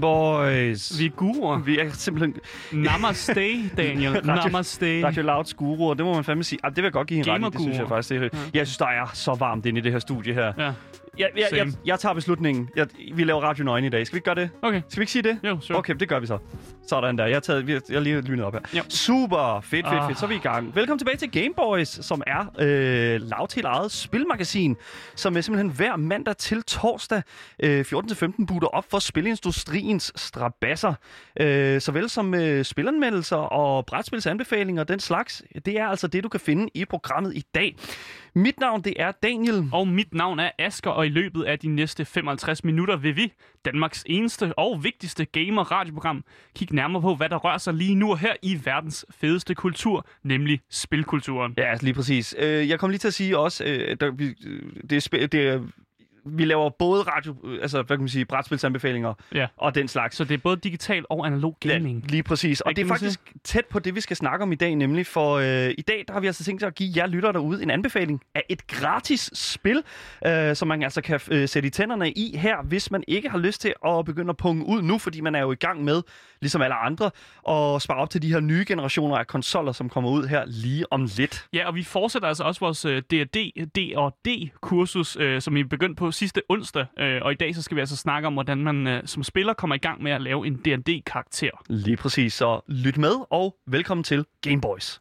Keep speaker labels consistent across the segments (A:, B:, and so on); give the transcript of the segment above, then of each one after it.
A: Gameboys.
B: Vi er guruer.
C: Vi er simpelthen
B: Namaste, Daniel.
C: Radio-
B: Namaste.
C: Radio Louds guruer. Det må man fandme sige. Ah, det vil jeg godt give en ret. Det synes jeg faktisk. Det er, Jeg synes, der er så varmt inde i det her studie her.
B: Ja,
C: Jeg, jeg, jeg, jeg tager beslutningen. Jeg, vi laver Radio 9 i dag. Skal vi ikke gøre det?
B: okay.
C: Skal vi ikke sige det?
B: Jo, sure.
C: Okay, det gør vi så. Sådan der. Jeg taget, jeg har lige lynet op her.
B: Ja.
C: Super. Fedt, fedt,
B: Ah.
C: fedt. Så er vi i gang. Velkommen tilbage til Gameboys, som er øh, helt eget spilmagasin, som er simpelthen hver mandag til torsdag øh, 14-15 butter op for spilindustriens strabasser. Øh, såvel som øh, spilanmeldelser og brætspilsanbefalinger og den slags. Det er altså det, du kan finde i programmet i dag. Mit navn, det er Daniel.
B: Og mit navn er Asker, og i løbet af de næste 55 minutter vil vi, Danmarks eneste og vigtigste gamer-radioprogram, kigge nærmere på, hvad der rører sig lige nu og her i verdens fedeste kultur, nemlig spilkulturen.
C: Ja, lige præcis. Øh, jeg kom lige til at sige også, øh, øh, det, er, det er, vi laver både radio, øh, altså hvad kan man sige, brætspilsanbefalinger
B: Ja.
C: og den slags.
B: Så det er både digital og analog gaming.
C: Ja, lige præcis. Og det er faktisk tæt på det, vi skal snakke om i dag, nemlig for øh, i dag, der har vi altså tænkt os at give jer lyttere derude en anbefaling af et gratis spil, øh, som man altså kan øh, sætte i tænderne i her, hvis man ikke har lyst til at begynde at punge ud nu, fordi man er jo i gang med, ligesom alle andre, at spare op til de her nye generationer af konsoller, som kommer ud her lige om lidt.
B: Ja, og vi fortsætter altså også vores øh, D&D, D&D-kursus, øh, som vi begyndte på sidste onsdag. Øh, og i dag så skal vi altså snakke om, hvordan man øh, som spiller kommer i gang med at lave en D&D-karakter.
C: Lige præcis, så lyt med, og velkommen til Gameboys.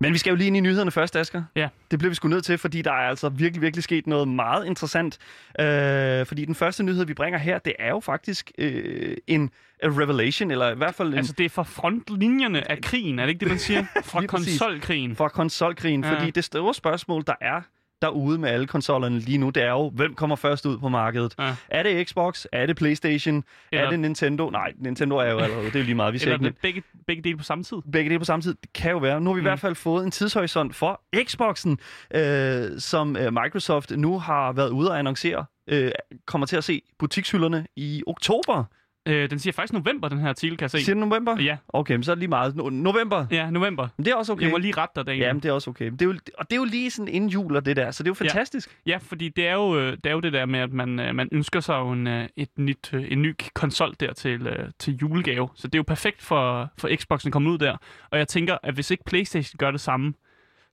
C: Men vi skal jo lige ind i nyhederne først, Asger.
B: Ja.
C: Det bliver vi sgu nødt til, fordi der er altså virkelig, virkelig sket noget meget interessant. Øh, fordi den første nyhed, vi bringer her, det er jo faktisk øh, en a revelation, eller i hvert fald en,
B: Altså, det er fra frontlinjerne af krigen, er det ikke det, man siger? Fra konsolkrigen.
C: fra konsolkrigen.
B: Ja.
C: Fordi det store spørgsmål, der er derude med alle konsollerne lige nu, det er jo, hvem kommer først ud på markedet?
B: Ja.
C: Er det Xbox? Er det Playstation?
B: Eller-
C: Er det Nintendo? Nej, Nintendo er jo allerede, det er jo lige meget, vi ser
B: Eller
C: ikke
B: begge, begge dele på samme tid.
C: begge dele på samme tid. Det kan jo være. Nu har vi mm. i hvert fald fået en tidshorisont for Xboxen, øh, som øh, Microsoft nu har været ude og annoncere, øh, kommer til at se butikshylderne i oktober.
B: Øh, den siger faktisk november, den her artikel, kan jeg se.
C: Siger det november?
B: Ja,
C: Okay, men så er det lige meget. No- november?
B: ja, november.
C: Men det er også okay.
B: Jeg må lige rette dig, Daniel.
C: Ja, men det er også okay. Det er jo, og det er jo lige sådan inden jul og det der, så det er jo
B: Ja.
C: fantastisk.
B: Ja, fordi det er jo, øh, det, er jo det der med, at man, øh, man ønsker sig jo en, øh, et nyt, en ny konsol der til, til julegave. Så det er jo perfekt for, for Xboxen at komme ud der. Og jeg tænker, at hvis ikke Playstation gør det samme,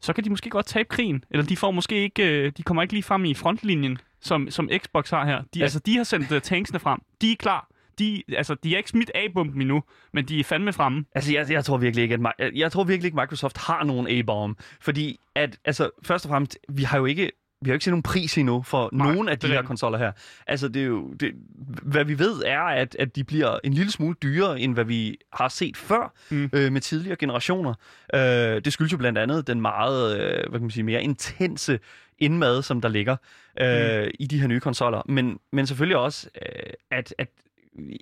B: så kan de måske godt tabe krigen. Eller de får måske ikke, de kommer ikke lige frem i frontlinjen, som, som Xbox har her. De,
C: Ja.
B: altså, de har sendt tanksene frem. De er klar. De, altså, de er ikke smidt A-bomben endnu, men de er fandme fremme.
C: Altså, jeg, jeg tror virkelig ikke, at jeg, jeg tror virkelig ikke, Microsoft har nogen A-bomb. Fordi, at, altså, først og fremmest, vi har jo ikke vi har jo ikke set nogen pris endnu for
B: Nej,
C: nogen af de
B: er
C: her konsoller her. Altså, det er jo, det, hvad vi ved er, at, at de bliver en lille smule dyrere, end hvad vi har set før
B: mm.
C: øh, med tidligere generationer. Øh, det skyldes jo blandt andet den meget, øh, hvad kan man sige, mere intense indmad, som der ligger øh, mm. i de her nye konsoller. Men, men selvfølgelig også, øh, at, at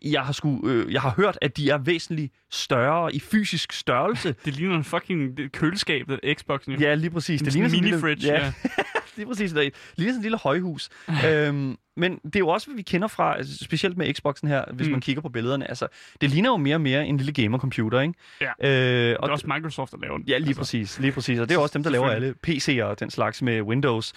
C: jeg har, sku, øh, jeg har hørt, at de er væsentligt større i fysisk størrelse.
B: Det ligner en fucking køleskab, det Xboxen. jo.
C: ja, lige præcis. Det
B: sådan
C: ligner en
B: mini-fridge, ja.
C: ja, lige præcis. Det ligner sådan en lille højhus. øhm, men det er jo også, hvad vi kender fra, altså, specielt med Xboxen her, hvis
B: Mm.
C: man kigger på billederne. Altså, det ligner jo mere og mere en lille gamercomputer, ikke?
B: Ja.
C: Øh,
B: Det
C: og
B: er også Microsoft, der laver den.
C: Ja, lige
B: Altså,
C: præcis, lige præcis. Og det er også dem, der laver alle PC'er og den slags med Windows.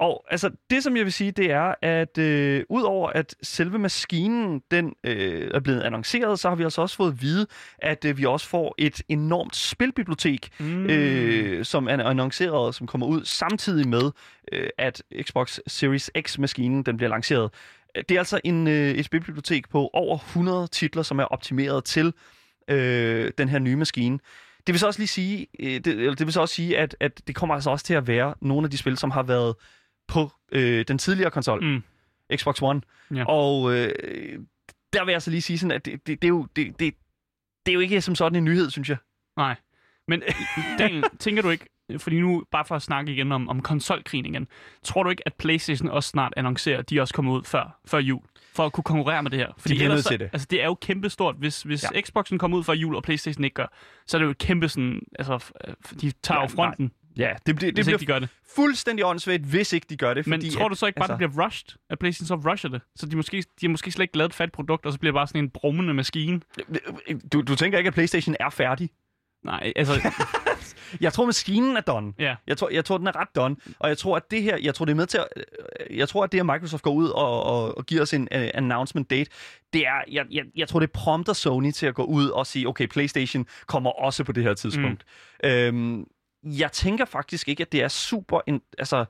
C: Og altså, det som jeg vil sige, det er, at øh, udover at selve maskinen, den øh, er blevet annonceret, så har vi altså også fået at vide, at øh, vi også får et enormt spilbibliotek,
B: Mm.
C: øh, som er annonceret, som kommer ud samtidig med, øh, at Xbox Series X-maskinen, den bliver lanceret. Det er altså en, øh, et spilbibliotek på over 100 titler, som er optimeret til øh, den her nye maskine. Det vil så også lige sige, øh, det, eller det vil så også sige, at, at det kommer altså også til at være nogle af de spil, som har været på øh, den tidligere konsol,
B: Mm.
C: Xbox One.
B: Ja.
C: Og øh, der vil jeg så lige sige sådan, at det, det, det, er jo, det, det, det er jo ikke som sådan en nyhed, synes jeg.
B: Nej. Men Daniel, tænker du ikke, fordi nu bare for at snakke igen om, om konsolkrigen igen, tror du ikke, at PlayStation også snart annoncerer, at de også kommer ud før, før jul, for at kunne konkurrere med det her? Fordi
C: bliver
B: ellers
C: nødt til det.
B: Altså, det er jo kæmpestort. Hvis, hvis ja. Xboxen kommer ud før jul, og PlayStation ikke gør, så er det jo kæmpe sådan, altså, de tager
C: Ja,
B: jo fronten.
C: Ja, Ja, det, det, det bliver
B: ikke de gør det.
C: fuldstændig åndssvagt, hvis ikke de gør det.
B: Men
C: fordi
B: tror
C: at,
B: du så ikke bare,
C: altså-
B: det bliver rushed? At PlayStation så rusher det? Så de, måske, de har måske slet ikke lavet et fat produkt, og så bliver det bare sådan en brummende maskine?
C: Du, du tænker ikke, at PlayStation er færdig?
B: Nej, altså...
C: Jeg tror, maskinen er done.
B: ja.
C: Jeg tror, jeg tror, den er ret done. Og jeg tror, at det her, jeg tror, det er med til at, jeg tror, at det, at Microsoft går ud og, og, og giver os en uh, announcement date, det er, jeg, jeg, jeg tror, det prompter Sony til at gå ud og sige, okay, PlayStation kommer også på det her tidspunkt. Mm. Øhm, jeg tænker faktisk ikke, at det er super, en, altså,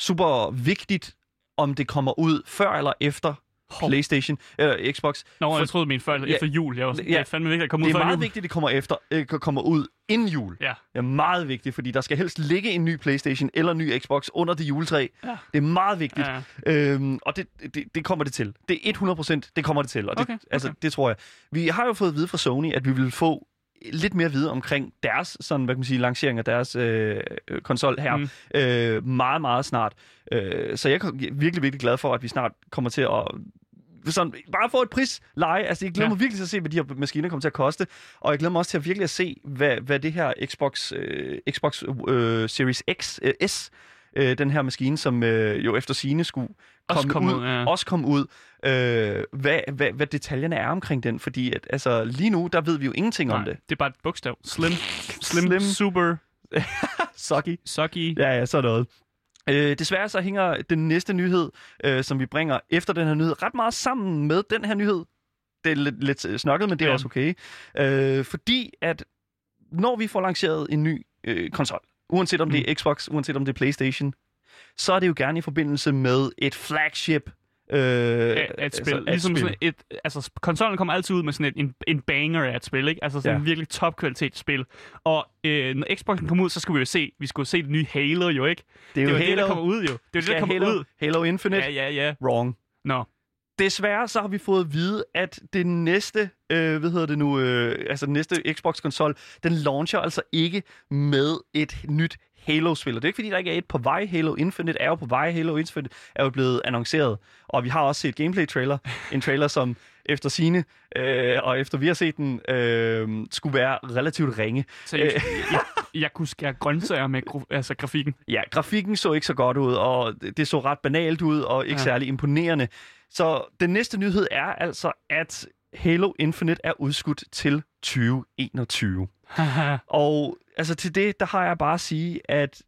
C: super vigtigt, om det kommer ud før eller efter
B: Hov.
C: PlayStation eller Xbox.
B: Nå,
C: For-
B: jeg troede, min før eller
C: Ja.
B: efter jul. Jeg var, ja.
C: Ja.
B: Det er fandme vigtigt at komme ud
C: Det er meget
B: jul.
C: vigtigt, at det kommer, efter, øh, kommer ud inden jul.
B: Ja.
C: Det er meget vigtigt, fordi der skal helst ligge en ny PlayStation eller en ny Xbox under det juletræ.
B: Ja.
C: Det er meget vigtigt.
B: Ja.
C: Øhm, og det, det, det kommer det til. Det er 100 procent, det kommer det til. Og det,
B: Okay, okay.
C: Altså, det tror jeg. Vi har jo fået at vide fra Sony, at vi vil få lidt mere vide omkring deres sådan, hvad kan man sige, lancering af deres øh, øh, konsol her
B: Mm.
C: øh, meget, meget snart. Øh, så jeg er virkelig, virkelig glad for, at vi snart kommer til at sådan, bare få et prisleje. Altså, jeg glæder
B: Ja.
C: mig virkelig til at se, hvad de her maskiner kommer til at koste. Og jeg glæder mig også til at virkelig at se, hvad, hvad det her Xbox, øh, Xbox øh, Series X, øh, S, øh, den her maskine, som øh, jo efter sine skulle
B: Også
C: komme
B: komme
C: ud,
B: ud, ja.
C: også komme ud, øh, hvad, hvad, hvad detaljerne er omkring den. Fordi at, altså, lige nu, der ved vi jo ingenting om
B: Nej,
C: det.
B: det er bare et bogstav. Slim, slim,
C: Slim.
B: super,
C: Sucky.
B: sucky.
C: Ja, ja, sådan noget. Øh, desværre så hænger den næste nyhed, øh, som vi bringer efter den her nyhed, ret meget sammen med den her nyhed. Det er lidt, lidt øh, snokket, men det er
B: Ja.
C: også okay. Øh, fordi at når vi får lanceret en ny øh, konsol, uanset om det er Xbox, uanset om det er PlayStation, så er det jo gerne i forbindelse med et flagship øh,
B: af et spil.
C: Altså,
B: Altså, ligesom sådan et, altså, konsollen kommer altid ud med sådan et, en, en banger af et spil, ikke? Altså sådan
C: Ja.
B: en virkelig topkvalitet spil. Og øh, når Xboxen kommer ud, så skulle vi jo se, vi skulle se det nye Halo jo, ikke?
C: det er
B: Det
C: jo
B: det,
C: Halo.
B: der kommer ud jo. Det var det, der kommer
C: Halo,
B: ud.
C: Halo Infinite.
B: Ja, ja, ja.
C: Wrong.
B: Nå.
C: Desværre så har vi fået at vide, at det næste, øh, hvad hedder det nu, øh, altså den næste Xbox-konsol, den launcher altså ikke med et nyt Halo-spil. Det er ikke fordi, der ikke er et på vej. Halo Infinite er jo på vej. Halo Infinite er jo blevet annonceret. Og vi har også set gameplay-trailer. En trailer, som efter sine øh, og efter vi har set den, øh, skulle være relativt ringe.
B: Seriøst, jeg, jeg, jeg kunne skære grøntsager med altså, grafikken.
C: Ja, grafikken så ikke så godt ud, og det så ret banalt ud, og ikke
B: ja.
C: særlig imponerende. Så den næste nyhed er altså, at Halo Infinite er udskudt til 2021. Og altså til det, der har jeg bare at sige, at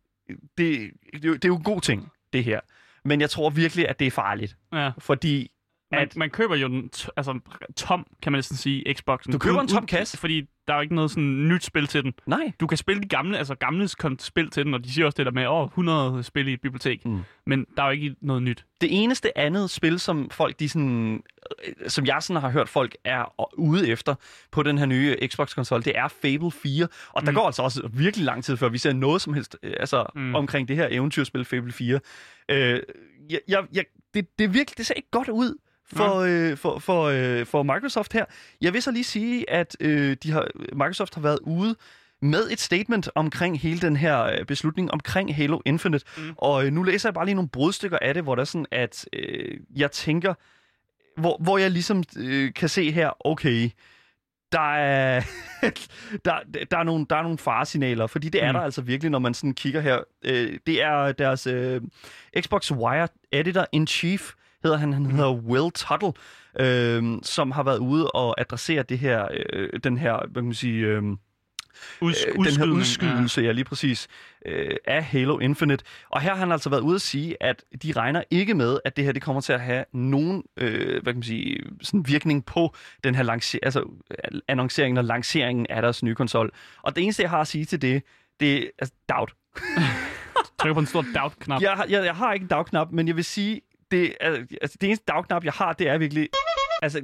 C: det, det, er jo- det er jo en god ting, det her. Men jeg tror virkelig, at det er farligt.
B: ja.
C: Fordi
B: Man,
C: At-
B: man køber jo den altså, tom, kan man næsten sige, Xboxen.
C: Du køber en tom kasse?
B: Fordi der er jo ikke noget sådan nyt spil til den.
C: nej,
B: Du kan spille de gamle, altså gamle spil til den, og de siger også det der med, åh, 100 spil i et bibliotek.
C: Mm.
B: Men der er jo ikke noget nyt.
C: det eneste andet spil, som folk, de sådan, øh, som jeg sådan har hørt folk er ude efter på den her nye Xbox-konsol, det er Fable 4. Og der
B: Mm.
C: går altså også virkelig lang tid, før vi ser noget som helst øh, altså,
B: Mm.
C: omkring det her eventyrspil Fable 4. Øh, jeg, jeg, jeg, det, det, virkelig, det ser ikke godt ud for, øh, for, for, øh, for Microsoft her. Jeg vil så lige sige, at øh, de har, Microsoft har været ude med et statement omkring hele den her øh, beslutning omkring Halo Infinite.
B: Mm.
C: Og øh, nu læser jeg bare lige nogle brudstykker af det, hvor der er sådan, at øh, jeg tænker, hvor, hvor jeg ligesom øh, kan se her, okay, der er, der, der, er nogle, der er nogle faresignaler, fordi det er
B: Mm.
C: der altså virkelig, når man sådan kigger her. Øh, det er deres øh, Xbox Wire Editor in Chief, hedder han, han hedder Will Tuttle, øh, som har været ude og adressere det her, øh, den her, hvad kan man sige, øh,
B: Uds-
C: øh, den her udskydelse, ja. ja lige præcis, øh, af Halo Infinite. Og her har han altså været ude at sige, at de regner ikke med, at det her det kommer til at have nogen øh, hvad kan man sige, sådan virkning på den her lancer- altså, annonceringen og lanceringen af deres nye konsol. Og det eneste, jeg har at sige til det, det er altså, doubt.
B: Trykker på en stor doubt-knap.
C: Jeg, jeg, jeg har ikke en dagknap, men jeg vil sige, det, altså, det eneste dagknap, jeg har, det er virkelig... Altså,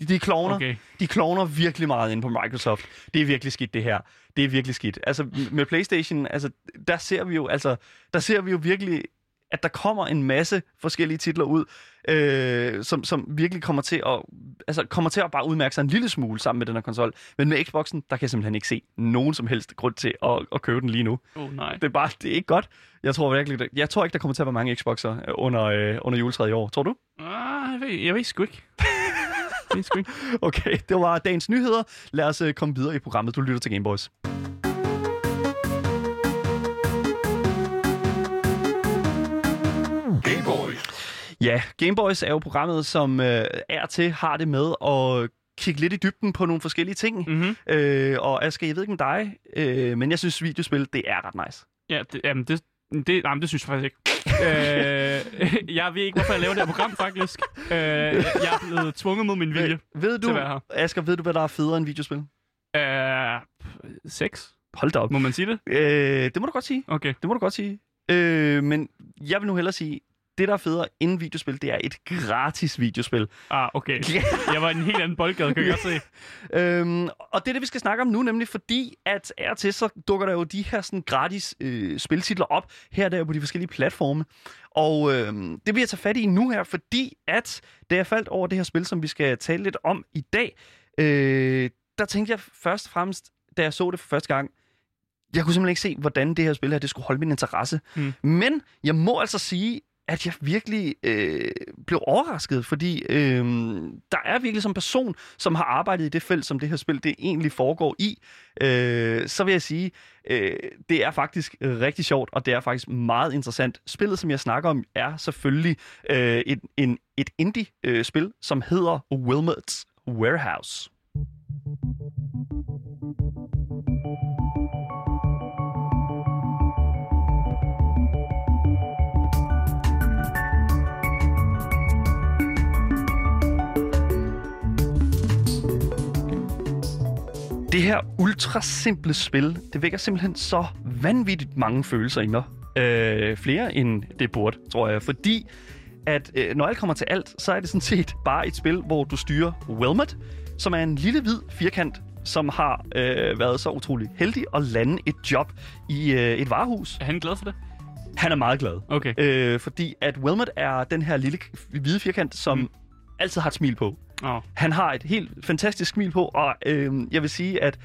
C: de, de klovner, okay.
B: Okay.
C: de klovner virkelig meget ind på Microsoft. Det er virkelig skidt, det her. Det er virkelig skidt. Altså, med PlayStation, altså, der ser vi jo, altså, der ser vi jo virkelig, at der kommer en masse forskellige titler ud, øh, som, som virkelig kommer til, at, altså, kommer til at bare udmærke sig en lille smule sammen med den her konsol. Men med Xboxen, der kan jeg simpelthen ikke se nogen som helst grund til at, at købe den lige nu.
B: Oh, nej.
C: Det er bare, det er ikke godt. Jeg tror virkelig, det, jeg tror ikke, der kommer til at være mange Xboxer øh, under, øh, under juletræet i år. Tror du?
B: Ah, jeg, ved, jeg ved sgu ikke. jeg ved sgu ikke.
C: Okay, det var dagens nyheder. Lad os øh, komme videre i programmet. Du lytter til Gameboys. Gameboys. Ja, Gameboys er jo programmet, som øh, er til har det med at kigge lidt i dybden på nogle forskellige ting.
B: Mm-hmm.
C: Øh, og Asger, jeg ved ikke med dig, øh, men jeg synes, videospil, det er ret nice.
B: Ja, det, jamen, det, det, nej, det synes jeg faktisk ikke. øh, jeg ved ikke, hvorfor jeg laver det her program, faktisk. Øh, jeg er blevet tvunget mod min vilje
C: Ved, ved
B: til at
C: du,
B: være her.
C: Asger, ved du, hvad der er federe end videospil?
B: Øh, sex?
C: Hold da op.
B: Må man sige det?
C: Øh, det må du godt sige.
B: Okay.
C: Det må du godt sige. Øh, men jeg vil nu hellere sige, det der er federe end videospil, det er et gratis videospil.
B: Ah, okay. Jeg var i en helt anden boldgade, kan jeg godt se.
C: Øhm, og det er det, vi skal snakke om nu, nemlig fordi, at er til, så dukker der jo de her sådan, gratis øh, spiltitler op, her der på de forskellige platforme. Og øh, det vil jeg tage fat i nu her, fordi at da jeg faldt over det her spil, som vi skal tale lidt om i dag, øh, der tænkte jeg først og fremmest, da jeg så det for første gang, jeg kunne simpelthen ikke se, hvordan det her spil her, det skulle holde min interesse.
B: Mm.
C: Men jeg må altså sige, at jeg virkelig øh, blev overrasket, fordi øh, der er virkelig som person, som har arbejdet i det felt, som det her spil det egentlig foregår i, øh, så vil jeg sige, øh, det er faktisk rigtig sjovt, og det er faktisk meget interessant. Spillet, som jeg snakker om, er selvfølgelig øh, et, en, et indie-spil, øh, som hedder Wilmot's Warehouse. Det her ultra simple spil, det vækker simpelthen så vanvittigt mange følelser i mig. Øh, flere end det burde, tror jeg. Fordi at øh, når alt kommer til alt, så er det sådan set bare et spil, hvor du styrer Wilmot, som er en lille hvid firkant, som har øh, været så utrolig heldig at lande et job i øh, et varehus.
B: Er han glad for det?
C: Han er meget glad.
B: Okay.
C: Øh, fordi at Wilmot er den her lille hvide firkant, som mm. altid har et smil på.
B: Oh.
C: Han har et helt fantastisk smil på, og øh, jeg vil sige, at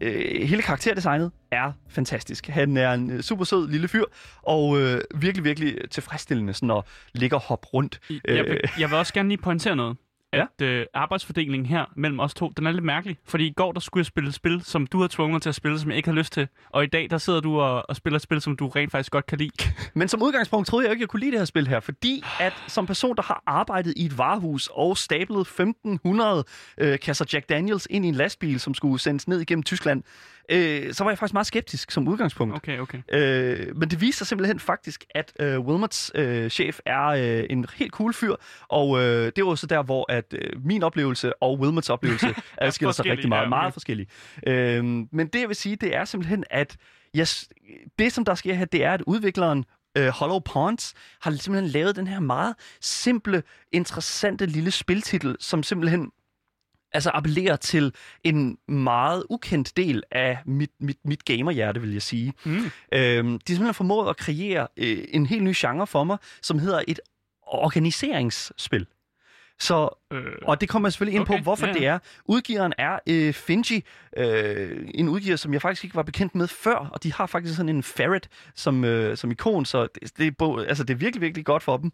C: øh, hele karakterdesignet er fantastisk. Han er en øh, super sød lille fyr, og øh, virkelig, virkelig tilfredsstillende sådan at ligge og hoppe rundt.
B: Jeg, vil, jeg vil også gerne lige pointere noget.
C: Ja.
B: At øh, arbejdsfordelingen her mellem os to, den er lidt mærkelig. Fordi i går, der skulle jeg spille et spil, som du har tvunget mig til at spille, som jeg ikke har lyst til. Og i dag, der sidder du og, og spiller et spil, som du rent faktisk godt kan lide.
C: Men som udgangspunkt troede jeg ikke, jeg kunne lide det her spil her, fordi at som person, der har arbejdet i et varehus og stablet 1500 øh, kasser Jack Daniels ind i en lastbil, som skulle sendes ned igennem Tyskland, øh, så var jeg faktisk meget skeptisk som udgangspunkt.
B: Okay, okay.
C: Øh, men det viser sig simpelthen faktisk, at øh, Wilmots øh, chef er øh, en helt cool fyr, og øh, det var så der, hvor at øh, min oplevelse og Wilmots oplevelse adskiller sig rigtig meget,
B: ja, okay.
C: meget forskellige. Øh, men det jeg vil sige, det er simpelthen, at yes, det som der sker her, det er, at udvikleren øh, Hollow Ponds har simpelthen lavet den her meget simple, interessante lille spiltitel, som simpelthen altså appellerer til en meget ukendt del af mit, mit, mit gamerhjerte, vil jeg sige.
B: Mm.
C: Øhm, de har simpelthen formået at kreere øh, en helt ny genre for mig, som hedder et organiseringsspil. Så,
B: Øh,
C: og det kommer jeg selvfølgelig ind
B: Okay,
C: på, hvorfor
B: ja, ja.
C: det er. Udgiveren er øh, Finji, øh, en udgiver, som jeg faktisk ikke var bekendt med før, og de har faktisk sådan en ferret som, øh, som ikon, så det, det, er, altså, det er virkelig, virkelig godt for dem.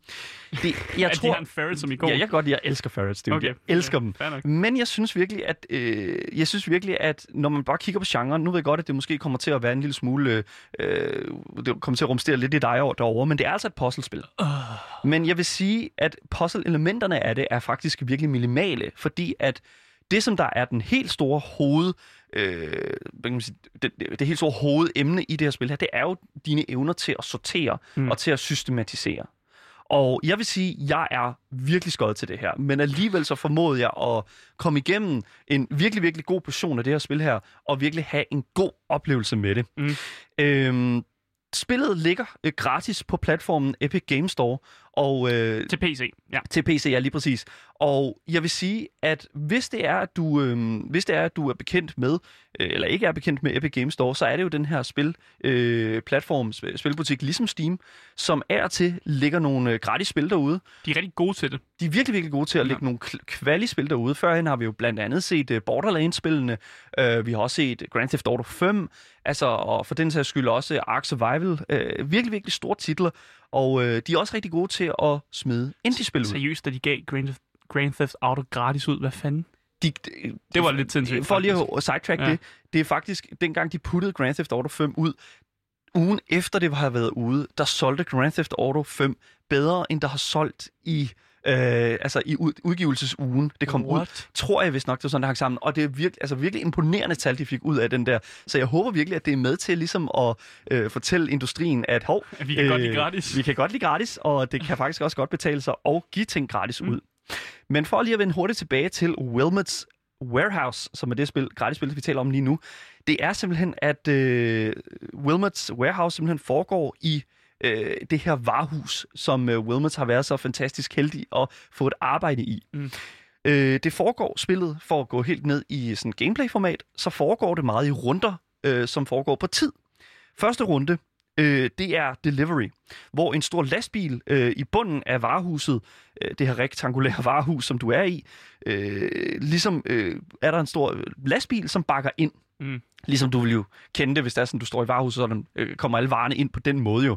C: Det, jeg
B: at de har en ferret som i går.
C: Ja, jeg kan godt lide, jeg elsker ferrets, det okay. Jeg elsker
B: okay,
C: dem.
B: fair.
C: Men jeg synes virkelig, at øh, jeg synes virkelig, at når man bare kigger på genren, nu ved jeg godt, at det måske kommer til at være en lille smule, øh, det kommer til at rumstere lidt i dig over- derovre, men det er altså et puzzlespil.
B: Uh,
C: Men jeg vil sige, at puzzle-elementerne af det er faktisk virkelig minimale, fordi at det, som der er den helt store hoved, øh, kan man sige, det, det, helt store hovedemne i det her spil her, det er jo dine evner til at sortere
B: Mm.
C: og til at systematisere. Og jeg vil sige, at jeg er virkelig skøjet til det her, men alligevel så formåede jeg at komme igennem en virkelig, virkelig god portion af det her spil her, og virkelig have en god oplevelse med det.
B: Mm.
C: Øhm, spillet ligger øh, gratis på platformen Epic Game Store, og øh,
B: til PC, ja.
C: til PC, ja lige præcis. Og jeg vil sige, at hvis det er, at du, øh, hvis det er, at du er bekendt med, øh, eller ikke er bekendt med Epic Games Store, så er det jo den her spil, øh, platform, sp- spilbutik, ligesom Steam, som er til ligger nogle øh, gratis spil derude.
B: De er rigtig gode til det.
C: De er virkelig, virkelig gode til at
B: Ja.
C: lægge nogle kvalispil derude. Førhen har vi jo blandt andet set uh, Borderlands-spillene. Uh, vi har også set Grand Theft Auto 5. Altså, og for den sags skyld også Ark Survival. Uh, virkelig, virkelig store titler. Og uh, de er også rigtig gode til at smide indie-spil ud.
B: Seriøst, da de gav Grand Theft, Grand Theft Auto gratis ud. Hvad fanden?
C: De,
B: Det var lidt sindssygt,
C: For lige at sidetrack
B: ja.
C: det. Det er faktisk, dengang de puttede Grand Theft Auto 5 ud, ugen efter det har været ude, der solgte Grand Theft Auto 5 bedre, end der har solgt i øh, altså i ud, udgivelsesugen, det kom
B: What?
C: ud, tror jeg vist nok, det var sådan, det hang sammen. Og det er virkelig, altså virkelig imponerende tal, de fik ud af den der. Så jeg håber virkelig, at det er med til ligesom at øh, fortælle industrien, at hov,
B: vi kan godt lide gratis.
C: Vi kan godt lide gratis, og det kan faktisk også godt betale sig at give ting gratis mm. ud. Men for lige at vende hurtigt tilbage til Wilmots Warehouse, som er det spil, gratis spil, vi taler om lige nu, det er simpelthen, at øh, Wilmots Warehouse simpelthen foregår i øh, det her varehus, som øh, Wilmots har været så fantastisk heldig at få et arbejde i.
B: Mm.
C: Øh, det foregår spillet, for at gå helt ned i sådan gameplay-format, så foregår det meget i runder, øh, som foregår på tid. Første runde, øh, det er delivery, hvor en stor lastbil øh, i bunden af varehuset, øh, det her rektangulære varehus, som du er i, øh, ligesom øh, er der en stor lastbil, som bakker ind.
B: Mm.
C: Ligesom du vil jo kende det, hvis det er sådan, du står i varehuset, så den, øh, kommer alle varerne ind på den måde jo.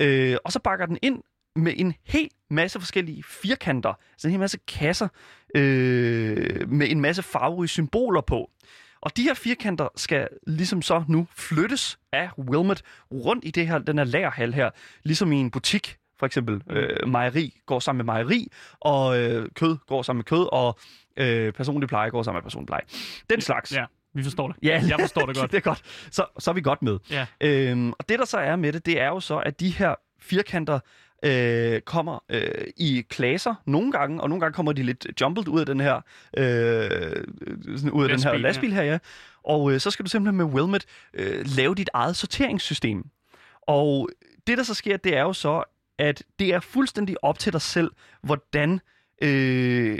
C: Øh, og så bakker den ind med en hel masse forskellige firkanter, altså en hel masse kasser øh, med en masse farverige symboler på. Og de her firkanter skal ligesom så nu flyttes af Wilmot rundt i det her, den her lagerhal her, ligesom i en butik. For eksempel øh, mejeri går sammen med mejeri, og øh, kød går sammen med kød, og øh, personlig pleje går sammen med personlig pleje. Den slags.
B: Ja, vi forstår det.
C: Ja,
B: Jeg forstår det godt.
C: det er godt. Så, så er vi godt med.
B: Ja.
C: Øhm, og det, der så er med det, det er jo så, at de her firkanter øh, kommer øh, i klaser nogle gange, og nogle gange kommer de lidt jumbled ud af den her, øh, sådan ud af den her
B: Lastbil, ja.
C: her, ja. Og øh, så skal du simpelthen med Wilmot øh, lave dit eget sorteringssystem. Og det, der så sker, det er jo så, at det er fuldstændig op til dig selv, hvordan øh,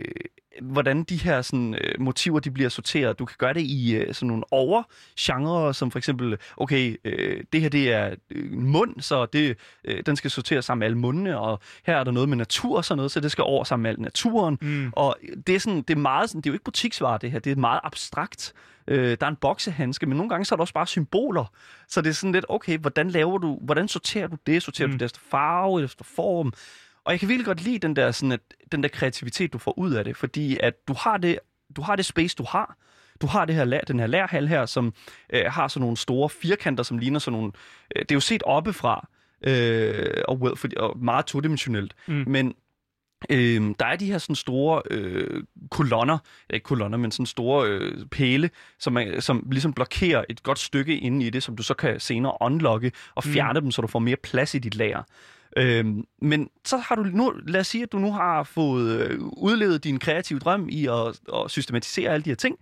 C: hvordan de her sådan, øh, motiver de bliver sorteret. Du kan gøre det i øh, sådan nogle overgenre, som for eksempel, okay, øh, det her det er en mund, så det, øh, den skal sorteres sammen med alle mundene, og her er der noget med natur og sådan noget, så det skal over sammen med al naturen.
B: Mm.
C: Og det er, sådan, det er meget sådan, det er jo ikke butiksvarer det her, det er meget abstrakt. Øh, der er en boksehandske, men nogle gange så er der også bare symboler. Så det er sådan lidt, okay, hvordan laver du, hvordan sorterer du det? Sorterer. Mm. du det efter farve, efter form? Og jeg kan virkelig godt lide den der, sådan, at, den der kreativitet, du får ud af det, fordi at du har det, du har det space, du har. Du har det her, den her lærhal her, som øh, har sådan nogle store firkanter, som ligner sådan nogle... Øh, det er jo set oppefra, øh, og, well, fordi, og meget todimensionelt.
B: Mm.
C: Men øh, der er de her sådan store øh, kolonner, ikke kolonner, men sådan store øh, pæle, som, er, som ligesom blokerer et godt stykke inde i det, som du så kan senere unlocke og
B: Mm.
C: fjerne dem, så du får mere plads i dit lager. Øhm, men så har du nu, lad os sige, at du nu har fået øh, udlevet din kreative drøm i at, at systematisere alle de her ting.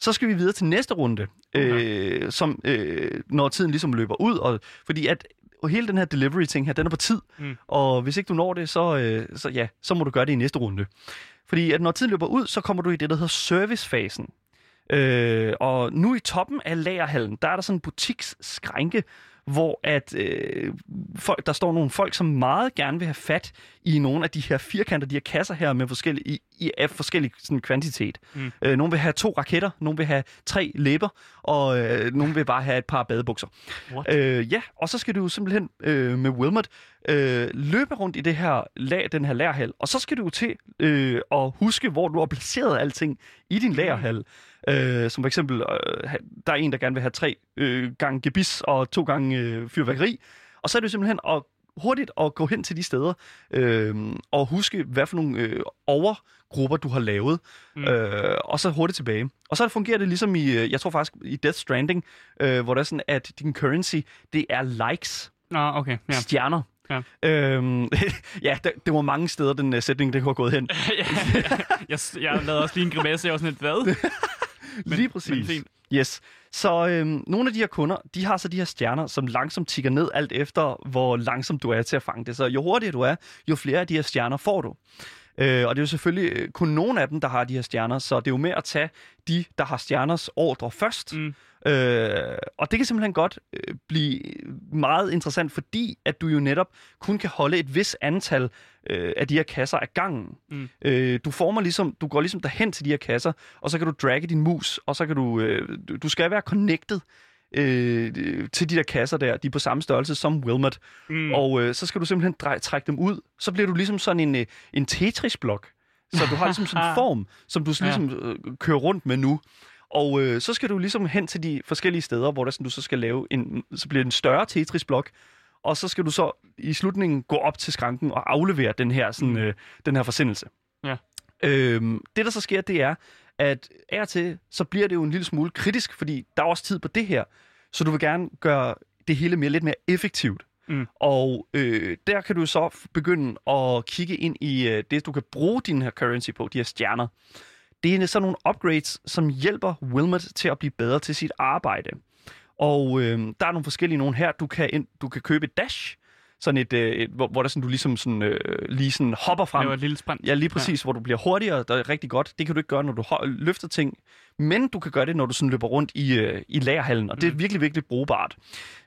C: Så skal vi videre til næste runde,
B: Okay.
C: øh, som øh, når tiden ligesom løber ud. Og, fordi at og hele den her delivery-ting her, den er på tid.
B: Mm.
C: Og hvis ikke du når det, så, øh, så, ja, så må du gøre det i næste runde. Fordi at når tiden løber ud, så kommer du i det, der hedder servicefasen. Øh, og nu i toppen af lagerhallen, der er der sådan en butiksskranke, hvor at øh, folk, der står nogle folk, som meget gerne vil have fat i nogle af de her firkanter, de her kasser her med forskellige, i, af forskellig sådan, kvantitet.
B: Mm.
C: Øh, nogle vil have to raketter, nogle vil have tre læber, og øh, nogle vil bare have et par badebukser.
B: What?
C: Øh, ja, og så skal du simpelthen øh, med Wilmot øh, løbe rundt i det her lag, den her lærhal, og så skal du til øh, at huske, hvor du har placeret alting i din lærhal. Øh, som for eksempel, øh, der er en, der gerne vil have tre øh, gange gebis og to gange øh, fyrværkeri, og så er det simpelthen at hurtigt at gå hen til de steder øh, og huske, hvad for nogle øh, overgrupper du har lavet,
B: Mm.
C: øh, og så hurtigt tilbage. Og så fungerer det ligesom i, øh, jeg tror faktisk i Death Stranding, øh, hvor der er sådan, at din currency, det er likes,
B: Nå, okay.
C: ja.
B: Ja.
C: stjerner.
B: Ja.
C: Øhm, ja, der, det var mange steder, den uh, sætning, det kunne have gået hen.
B: ja, jeg, jeg lavede også lige en grimasse, jeg var sådan lidt, hvad? Men-
C: Lige præcis.
B: men fint.
C: Yes. Så øhm, nogle af de her kunder, de har så de her stjerner, som langsomt tigger ned, alt efter, hvor langsomt du er til at fange det. Så jo hurtigere du er, jo flere af de her stjerner får du. Øh, og det er jo selvfølgelig øh, kun nogle af dem, der har de her stjerner, så det er jo med at tage de, der har stjerners ordre først.
B: Mm.
C: Øh, og det kan simpelthen godt øh, blive meget interessant, fordi at du jo netop kun kan holde et vis antal øh, af de her kasser af gangen.
B: Mm.
C: Øh, du former ligesom, du går ligesom derhen til de her kasser, og så kan du dragge din mus, og så kan du, øh, du- skal være connected øh, til de der kasser der, de er på samme størrelse som Wilmot,
B: Mm.
C: og øh, så skal du simpelthen drej, trække dem ud, så bliver du ligesom sådan en, øh, en Tetris-blok, så du har ligesom sådan en form, som du ligesom øh, kører rundt med nu. Og øh, så skal du ligesom hen til de forskellige steder, hvor der sådan, du så skal lave en, så bliver det en større Tetris-blok, og så skal du så i slutningen gå op til skranken og aflevere den her, sådan, øh, den her forsendelse.
B: Ja.
C: Øhm, det, der så sker, det er, at af og til, så bliver det jo en lille smule kritisk, fordi der er også tid på det her, så du vil gerne gøre det hele mere, lidt mere effektivt.
B: Mm.
C: Og øh, der kan du så begynde at kigge ind i øh, det, du kan bruge din her currency på, de her stjerner. Det er sådan nogle upgrades, som hjælper Wilmot til at blive bedre til sit arbejde. Og øh, der er nogle forskellige nogle her. Du kan, ind, du kan købe et dash, sådan et, øh, et hvor, hvor der sådan, du ligesom sådan, øh, lige sådan hopper frem.
B: Det var et lille sprint.
C: Ja, lige præcis, ja. hvor du bliver hurtigere, der er rigtig godt. Det kan du ikke gøre, når du løfter ting, men du kan gøre det, når du sådan løber rundt i, øh, i lagerhallen, og det er
B: Mm.
C: virkelig, virkelig brugbart.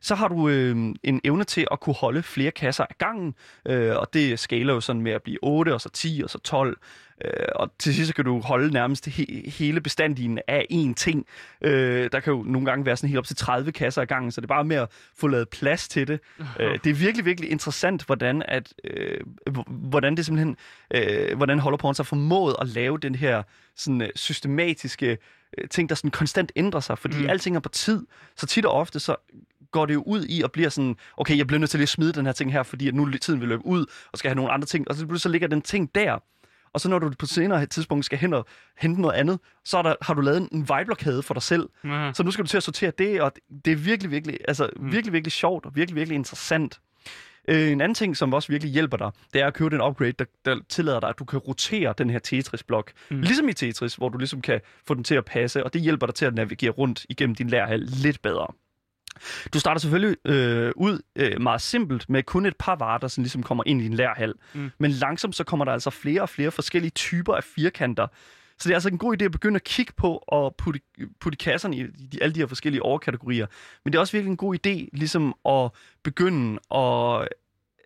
C: Så har du øh, en evne til at kunne holde flere kasser af gangen, øh, og det skaler jo sådan med at blive 8, og så 10, og så 12. Øh, og til sidst så kan du holde nærmest he- hele bestanddelen af én ting. Øh, der kan jo nogle gange være sådan helt op til 30 kasser ad gangen, så det er bare med at få lavet plads til det. Øh, det er virkelig, virkelig interessant, hvordan, at, øh, hvordan det simpelthen, øh, hvordan Hollow så formået at lave den her sådan, øh, systematiske øh, ting, der sådan konstant ændrer sig, fordi
B: Mm.
C: alting er på tid. Så tit og ofte, så går det jo ud i at blive sådan, okay, jeg bliver nødt til lige at smide den her ting her, fordi at nu tiden vil løbe ud, og skal have nogle andre ting, og så, så ligger den ting der. Og så når du på senere tidspunkt skal hen og hente noget andet, så er der, har du lavet en vejblokade for dig selv,
B: Ja.
C: så nu skal du til at sortere det, og det er virkelig, virkelig, altså,
B: Mm.
C: virkelig, virkelig sjovt og virkelig, virkelig interessant. Øh, en anden ting, som også virkelig hjælper dig, det er at købe den upgrade, der, der tillader dig, at du kan rotere den her Tetris-blok.
B: Mm.
C: Ligesom i Tetris, hvor du ligesom kan få den til at passe, og det hjælper dig til at navigere rundt igennem din lærhal lidt bedre. Du starter selvfølgelig øh, ud øh, meget simpelt med kun et par varer, der sådan ligesom kommer ind i din lærhal.
B: Mm.
C: Men langsomt så kommer der altså flere og flere forskellige typer af firkanter. Så det er altså en god idé at begynde at kigge på og putte, putte kasserne i de, alle de her forskellige overkategorier. Men det er også virkelig en god idé ligesom at begynde at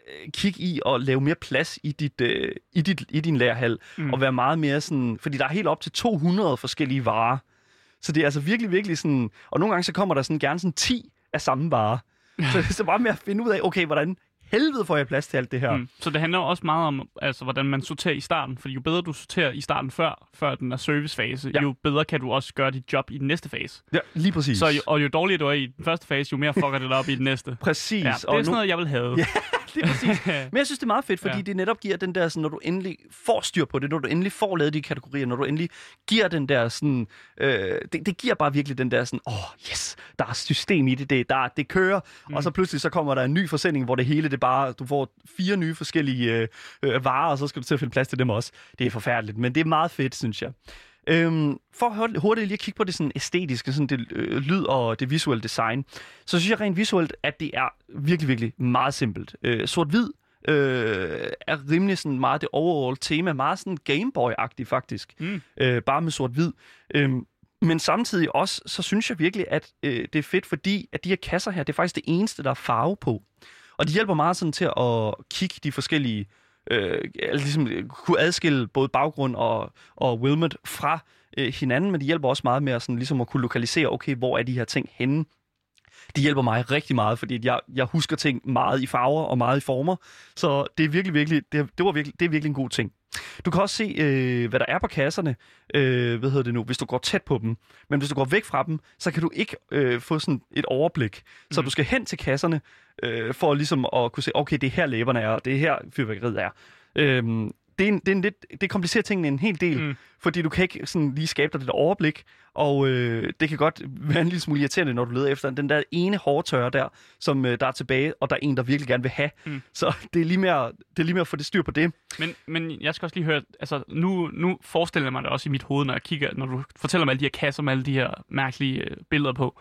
C: øh, kigge i og lave mere plads i, dit, øh, i, dit, i din lærhal.
B: Mm.
C: Og være meget mere sådan... Fordi der er helt op til 200 forskellige varer. Så det er altså virkelig, virkelig sådan... Og nogle gange så kommer der sådan gerne sådan 10 af samme vare. Så det er så bare med at finde ud af, okay, hvordan helvede får jeg plads til alt det her?
B: Mm. Så det handler også meget om, altså, hvordan man sorterer i starten. Fordi jo bedre du sorterer i starten før, før den er servicefase, ja. Jo bedre kan du også gøre dit job i den næste fase.
C: Ja, lige præcis.
B: Så jo, og jo dårligere du er i den første fase, jo mere fucker det dig op i den næste.
C: Præcis.
B: Ja, det er
C: og
B: sådan noget, jeg vil have.
C: Ja, lige præcis. Men jeg synes, det er meget fedt, fordi
B: Ja.
C: det netop giver den der, sådan, når du endelig får styr på det, når du endelig får lavet de kategorier, når du endelig giver den der sådan, øh, det, det giver bare virkelig den der sådan, åh, oh, yes, der er system i det, det, der, det kører, mm. og så pludselig så kommer der en ny forsending, hvor det hele, det bare, du får fire nye forskellige øh, øh, varer, og så skal du til at finde plads til dem også. Det er forfærdeligt, men det er meget fedt, synes jeg. Øhm, for hurtigt- lige at kigge på det sådan æstetiske, sådan det øh, lyd og det visuelle design, så synes jeg rent visuelt, at det er virkelig, virkelig meget simpelt. Øh, Sort-hvid øh, er rimelig sådan meget det overall tema, meget sådan Gameboy-agtigt faktisk,
B: Mm.
C: øh, bare med sort-hvid. Øhm, men samtidig også, så synes jeg virkelig, at øh, det er fedt, fordi at de her kasser her, det er faktisk det eneste, der er farve på. Og de hjælper meget sådan til at kigge de forskellige, øh, altså ligesom øh, kunne adskille både baggrund og, og Wilmot fra øh, hinanden, men de hjælper også meget med at, sådan, ligesom at kunne lokalisere, okay, hvor er de her ting henne. Det hjælper mig rigtig meget, fordi jeg, jeg husker ting meget i farver og meget i former. Så det er virkelig, virkelig, det, det, var virkelig, det er virkelig en god ting. Du kan også se, øh, hvad der er på kasserne, øh, hvad hedder det nu, hvis du går tæt på dem. Men hvis du går væk fra dem, så kan du ikke øh, få sådan et overblik. Så
B: Mhm.
C: du skal hen til kasserne, øh, for ligesom at kunne se, okay, det er her læberne er, og det er her fyrværkeriet er. Øhm, det, er en, det, er en lidt, det komplicerer tingene en hel del,
B: Mm.
C: fordi du kan ikke sådan lige skabe dig det overblik, og øh, det kan godt være en lille smule irriterende, når du leder efter den der ene hårdtørre der, som øh, der er tilbage, og der er en, der virkelig gerne vil have.
B: Mm.
C: Så det er, lige at, det er lige med at få det styr på det.
B: Men, men jeg skal også lige høre, altså nu, nu forestiller jeg mig det også i mit hoved, når jeg kigger, når du fortæller mig alle de her kasser med alle de her mærkelige øh, billeder på.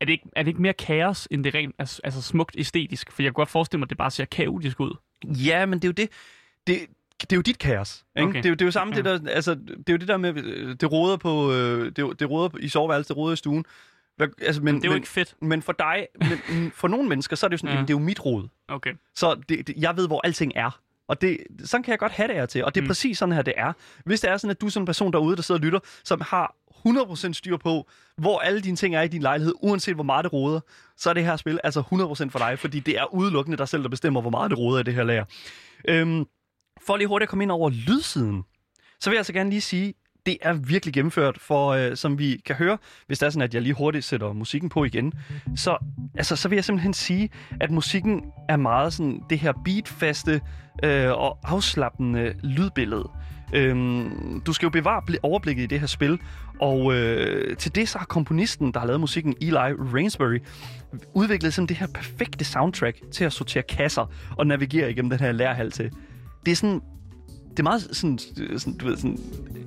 B: Er det, ikke, er det ikke mere kaos, end det rent altså, altså smukt æstetisk? For jeg kan godt forestille mig, at det bare ser kaotisk ud.
C: Ja, men det er jo det. Det, det er jo dit kaos. Ikke?
B: Okay.
C: Det, er jo, det er jo samme
B: Ja.
C: det der, altså, det er jo det der med, øh, det råder på, øh, det, det råder på- i soveværelset, det råder i stuen. Hvad, altså, men,
B: Det er jo
C: men,
B: ikke fedt.
C: men for dig, men, for nogle mennesker, så er det jo sådan,
B: Ja.
C: ja. det er jo mit råd.
B: Okay.
C: Så det, det, jeg ved, hvor alting er. Og det, sådan kan jeg godt have det her til. Og det er
B: Mm.
C: mm. præcis sådan her, det er. Hvis det er sådan, at du er sådan en person derude, der sidder og lytter, som har 100% styr på, hvor alle dine ting er i din lejlighed, uanset hvor meget det råder, så er det her spil altså 100% for dig, fordi det er udelukkende dig selv, der bestemmer, hvor meget det råder i det her lager. Øhm, for lige hurtigt at komme ind over lydsiden, så vil jeg altså gerne lige sige, det er virkelig gennemført, for øh, som vi kan høre, hvis det er sådan, at jeg lige hurtigt sætter musikken på igen, så, altså, så vil jeg simpelthen sige, at musikken er meget sådan det her beatfaste øh, og afslappende lydbillede. Øhm, du skal jo bevare bl- overblikket i det her spil, og øh, til det så har komponisten, der har lavet musikken, Eli Rainsbury, udviklet sådan det her perfekte soundtrack til at sortere kasser og navigere igennem den her lærhal til. Det er sådan det er meget sådan, sådan, du ved, sådan...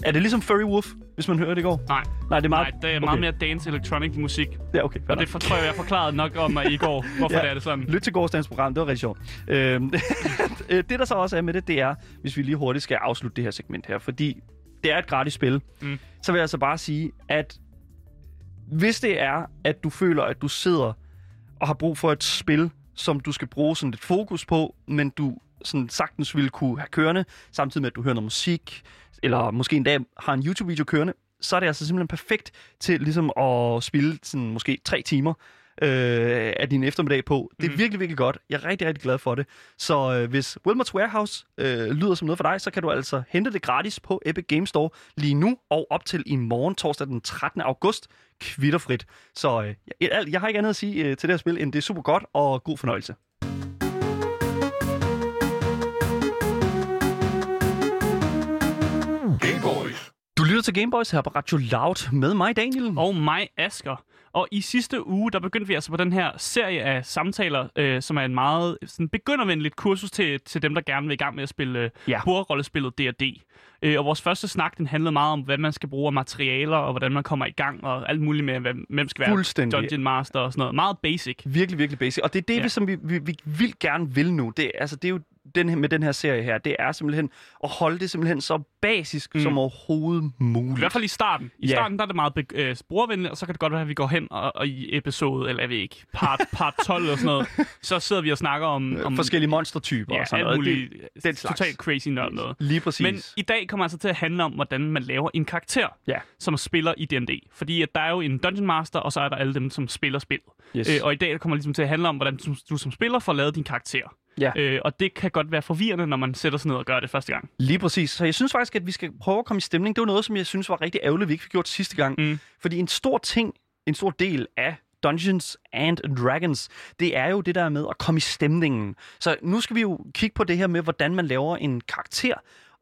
C: Er det ligesom Furry Wolf, hvis man hører det i går?
B: Nej,
C: Nej, det er meget...
B: nej, det er meget mere dance electronic musik.
C: Ja, okay.
B: Og det for, tror jeg, jeg forklarede nok om mig i går, hvorfor
C: Ja.
B: det er det sådan.
C: Lyt til gårdsdagens program, det var rigtig sjovt. Øhm, det, der så også er med det, det er, hvis vi lige hurtigt skal afslutte det her segment her, fordi det er et gratis spil,
B: Mm.
C: så vil jeg altså bare sige, at hvis det er, at du føler, at du sidder og har brug for et spil, som du skal bruge sådan lidt fokus på, men du sådan sagtens ville kunne have kørende, samtidig med, at du hører noget musik, eller måske endda har en YouTube-video kørende, så er det altså simpelthen perfekt til ligesom at spille sådan måske tre timer øh, af din eftermiddag på. Det er
B: Mhm.
C: virkelig, virkelig godt. Jeg er rigtig, rigtig glad for det. Så øh, hvis Wilmots Warehouse øh, lyder som noget for dig, så kan du altså hente det gratis på Epic Games Store lige nu og op til i morgen, torsdag den 13. august, kvitterfrit. Så øh, jeg, jeg har ikke andet at sige øh, til det her spil, end det er super godt og god fornøjelse.
A: Gameboys.
C: Du lytter til Gameboys her på Radio Loud med mig, Daniel.
B: Og mig, Asker. Og i sidste uge, der begyndte vi altså på den her serie af samtaler, øh, som er en meget sådan, begyndervenligt kursus til, til dem, der gerne vil i gang med at spille øh,
C: Ja.
B: bordrollespillet D&D. Øh, og vores første snak, den handlede meget om, hvad man skal bruge af materialer, og hvordan man kommer i gang, og alt muligt med, hvem, skal være. Dungeon Master og sådan noget. Meget basic.
C: Virkelig, virkelig basic. Og det er det,
B: Ja.
C: ja. vi, som vi, vi, vi vildt gerne vil nu. Det, er- altså, det er jo den her, med den her serie her, det er simpelthen at holde det simpelthen så basisk
B: Mm.
C: som overhovedet muligt.
B: I hvert fald i starten. I
C: Ja.
B: starten der er det meget be- øh, brugervenligt, og så kan det godt være, at vi går hen og, og i episode, eller jeg ved ikke, part, part 12 eller sådan noget, så sidder vi og snakker om, om
C: Forskellige monstertyper
B: ja,
C: og sådan
B: alt
C: noget.
B: muligt
C: det- den slags.
B: totalt crazy nørd noget.
C: Lige præcis.
B: Men i dag kommer altså til at handle om, hvordan man laver en karakter,
C: Ja.
B: som spiller i D&D. Fordi at der er jo en Dungeon Master, og så er der alle dem, som spiller spil.
C: yes.
B: Øh, og i dag kommer det ligesom til at handle om, hvordan du, du som spiller får lavet din karakter.
C: Ja.
B: Øh, og det kan godt være forvirrende, når man sætter sig ned og gør det første gang.
C: Lige præcis. Så jeg synes faktisk, at vi skal prøve at komme i stemning. Det var noget, som jeg synes var rigtig ærgerligt, vi ikke fik gjort sidste gang.
B: Mm.
C: Fordi en stor ting, en stor del af Dungeons and Dragons, det er jo det der med at komme i stemningen. Så nu skal vi jo kigge på det her med, hvordan man laver en karakter.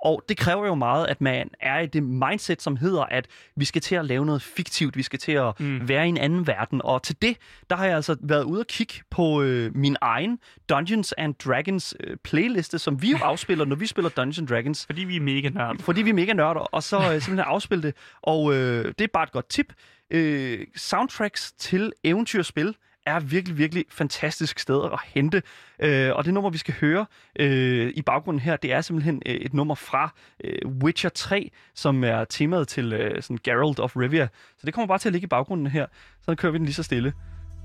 C: Og det kræver jo meget, at man er i det mindset, som hedder, at vi skal til at lave noget fiktivt, vi skal til at
B: Mm.
C: være i en anden verden. Og til det, der har jeg altså været ude og kigge på øh, min egen Dungeons and Dragons øh, playliste, som vi jo afspiller, når vi spiller Dungeons Dragons
B: Fordi vi er mega nørd.
C: fordi vi er mega nørder, og så øh, simpelthen afspille det. Og øh, det er bare et godt tip. Øh, soundtracks til eventyrspil er virkelig, virkelig fantastisk sted at hente. Øh, og det nummer, vi skal høre øh, i baggrunden her, det er simpelthen øh, et nummer fra øh, Witcher 3, som er temaet til øh, sådan Geralt of Rivia. Så det kommer bare til at ligge i baggrunden her. Så kører vi den lige så stille.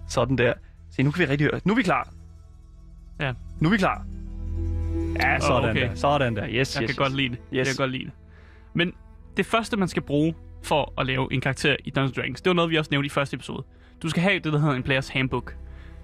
C: Sådan der. Se, nu kan vi rigtig høre. Nu er vi klar.
B: Ja.
C: Nu er vi klar. Ja, sådan
B: okay.
C: okay. der. Sådan der. Yes,
B: Jeg
C: yes,
B: kan
C: yes.
B: godt lide det.
C: Yes.
B: Jeg kan godt lide det. Men det første, man skal bruge for at lave en karakter i Dungeons Dragons, det var noget, vi også nævnte i første episode. Du skal have det, der hedder en Players Handbook.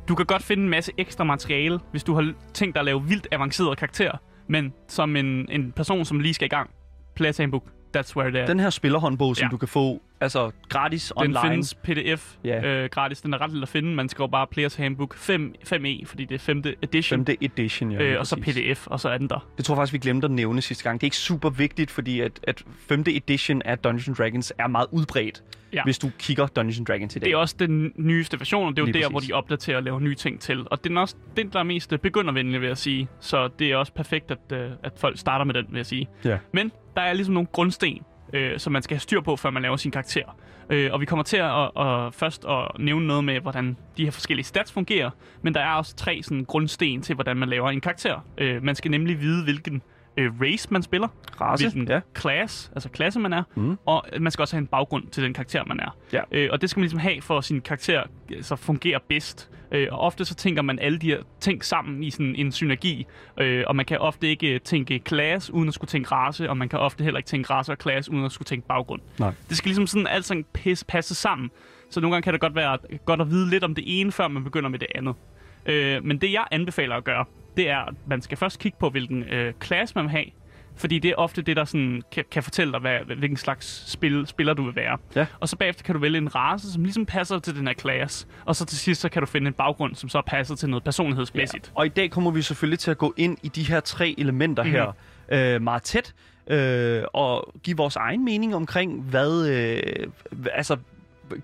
B: Du kan godt finde en masse ekstra materiale, hvis du har tænkt dig at lave vildt avancerede karakterer. Men som en, en person, som lige skal i gang, Players Handbook, that's where it is.
C: Den her spillerhåndbog, som ja. du kan få altså gratis
B: Den
C: online.
B: findes pdf
C: Ja.
B: øh, gratis. Den er ret lille at finde. Man skriver bare Players Handbook 5, 5e, fordi det er 5. edition.
C: 5. edition, ja.
B: øh, og så pdf, og så er den der.
C: Det tror jeg faktisk, vi glemte at nævne sidste gang. Det er ikke super vigtigt, fordi at, at 5. edition af Dungeons Dragons er meget udbredt,
B: Ja.
C: hvis du kigger Dungeons Dragons i dag.
B: Det er også den nyeste version, og det er jo
C: Lige
B: der,
C: præcis.
B: hvor de opdaterer og laver nye ting til. Og den er også den, der er mest begyndervenlig, vil jeg sige. Så det er også perfekt, at, øh, at folk starter med den, vil jeg sige.
C: Ja.
B: Men der er ligesom nogle grundsten, øh, som man skal have styr på, før man laver sin karakter. Øh, og vi kommer til at, at, først at nævne noget med, hvordan de her forskellige stats fungerer. Men der er også tre sådan, grundsten til, hvordan man laver en karakter. Øh, man skal nemlig vide, hvilken øh, race man spiller.
C: Race,
B: hvilken
C: ja.
B: class, altså klasse man er.
C: Mm.
B: Og man skal også have en baggrund til den karakter, man er.
C: Ja.
B: Øh, og det skal man ligesom have, for at sin karakter øh, så fungerer bedst. Øh, og ofte så tænker man alle de her ting sammen i sådan en synergi. Øh, og man kan ofte ikke tænke class uden at skulle tænke race, og man kan ofte heller ikke tænke race og class uden at skulle tænke baggrund.
C: Nej.
B: Det skal ligesom sådan alt sådan pisse, passe sammen. Så nogle gange kan det godt være godt at vide lidt om det ene, før man begynder med det andet. Øh, men det jeg anbefaler at gøre, det er, at man skal først kigge på, hvilken øh, class man vil have. Fordi det er ofte det, der sådan kan, kan fortælle dig, hvad, hvilken slags spil, spiller du vil være.
C: Ja.
B: Og så bagefter kan du vælge en race, som ligesom passer til den her class. Og så til sidst, så kan du finde en baggrund, som så passer til noget personlighedsmæssigt.
C: Og i dag kommer vi selvfølgelig til at gå ind i de her tre elementer mm-hmm. her øh, meget tæt, øh, og give vores egen mening omkring, hvad, øh, altså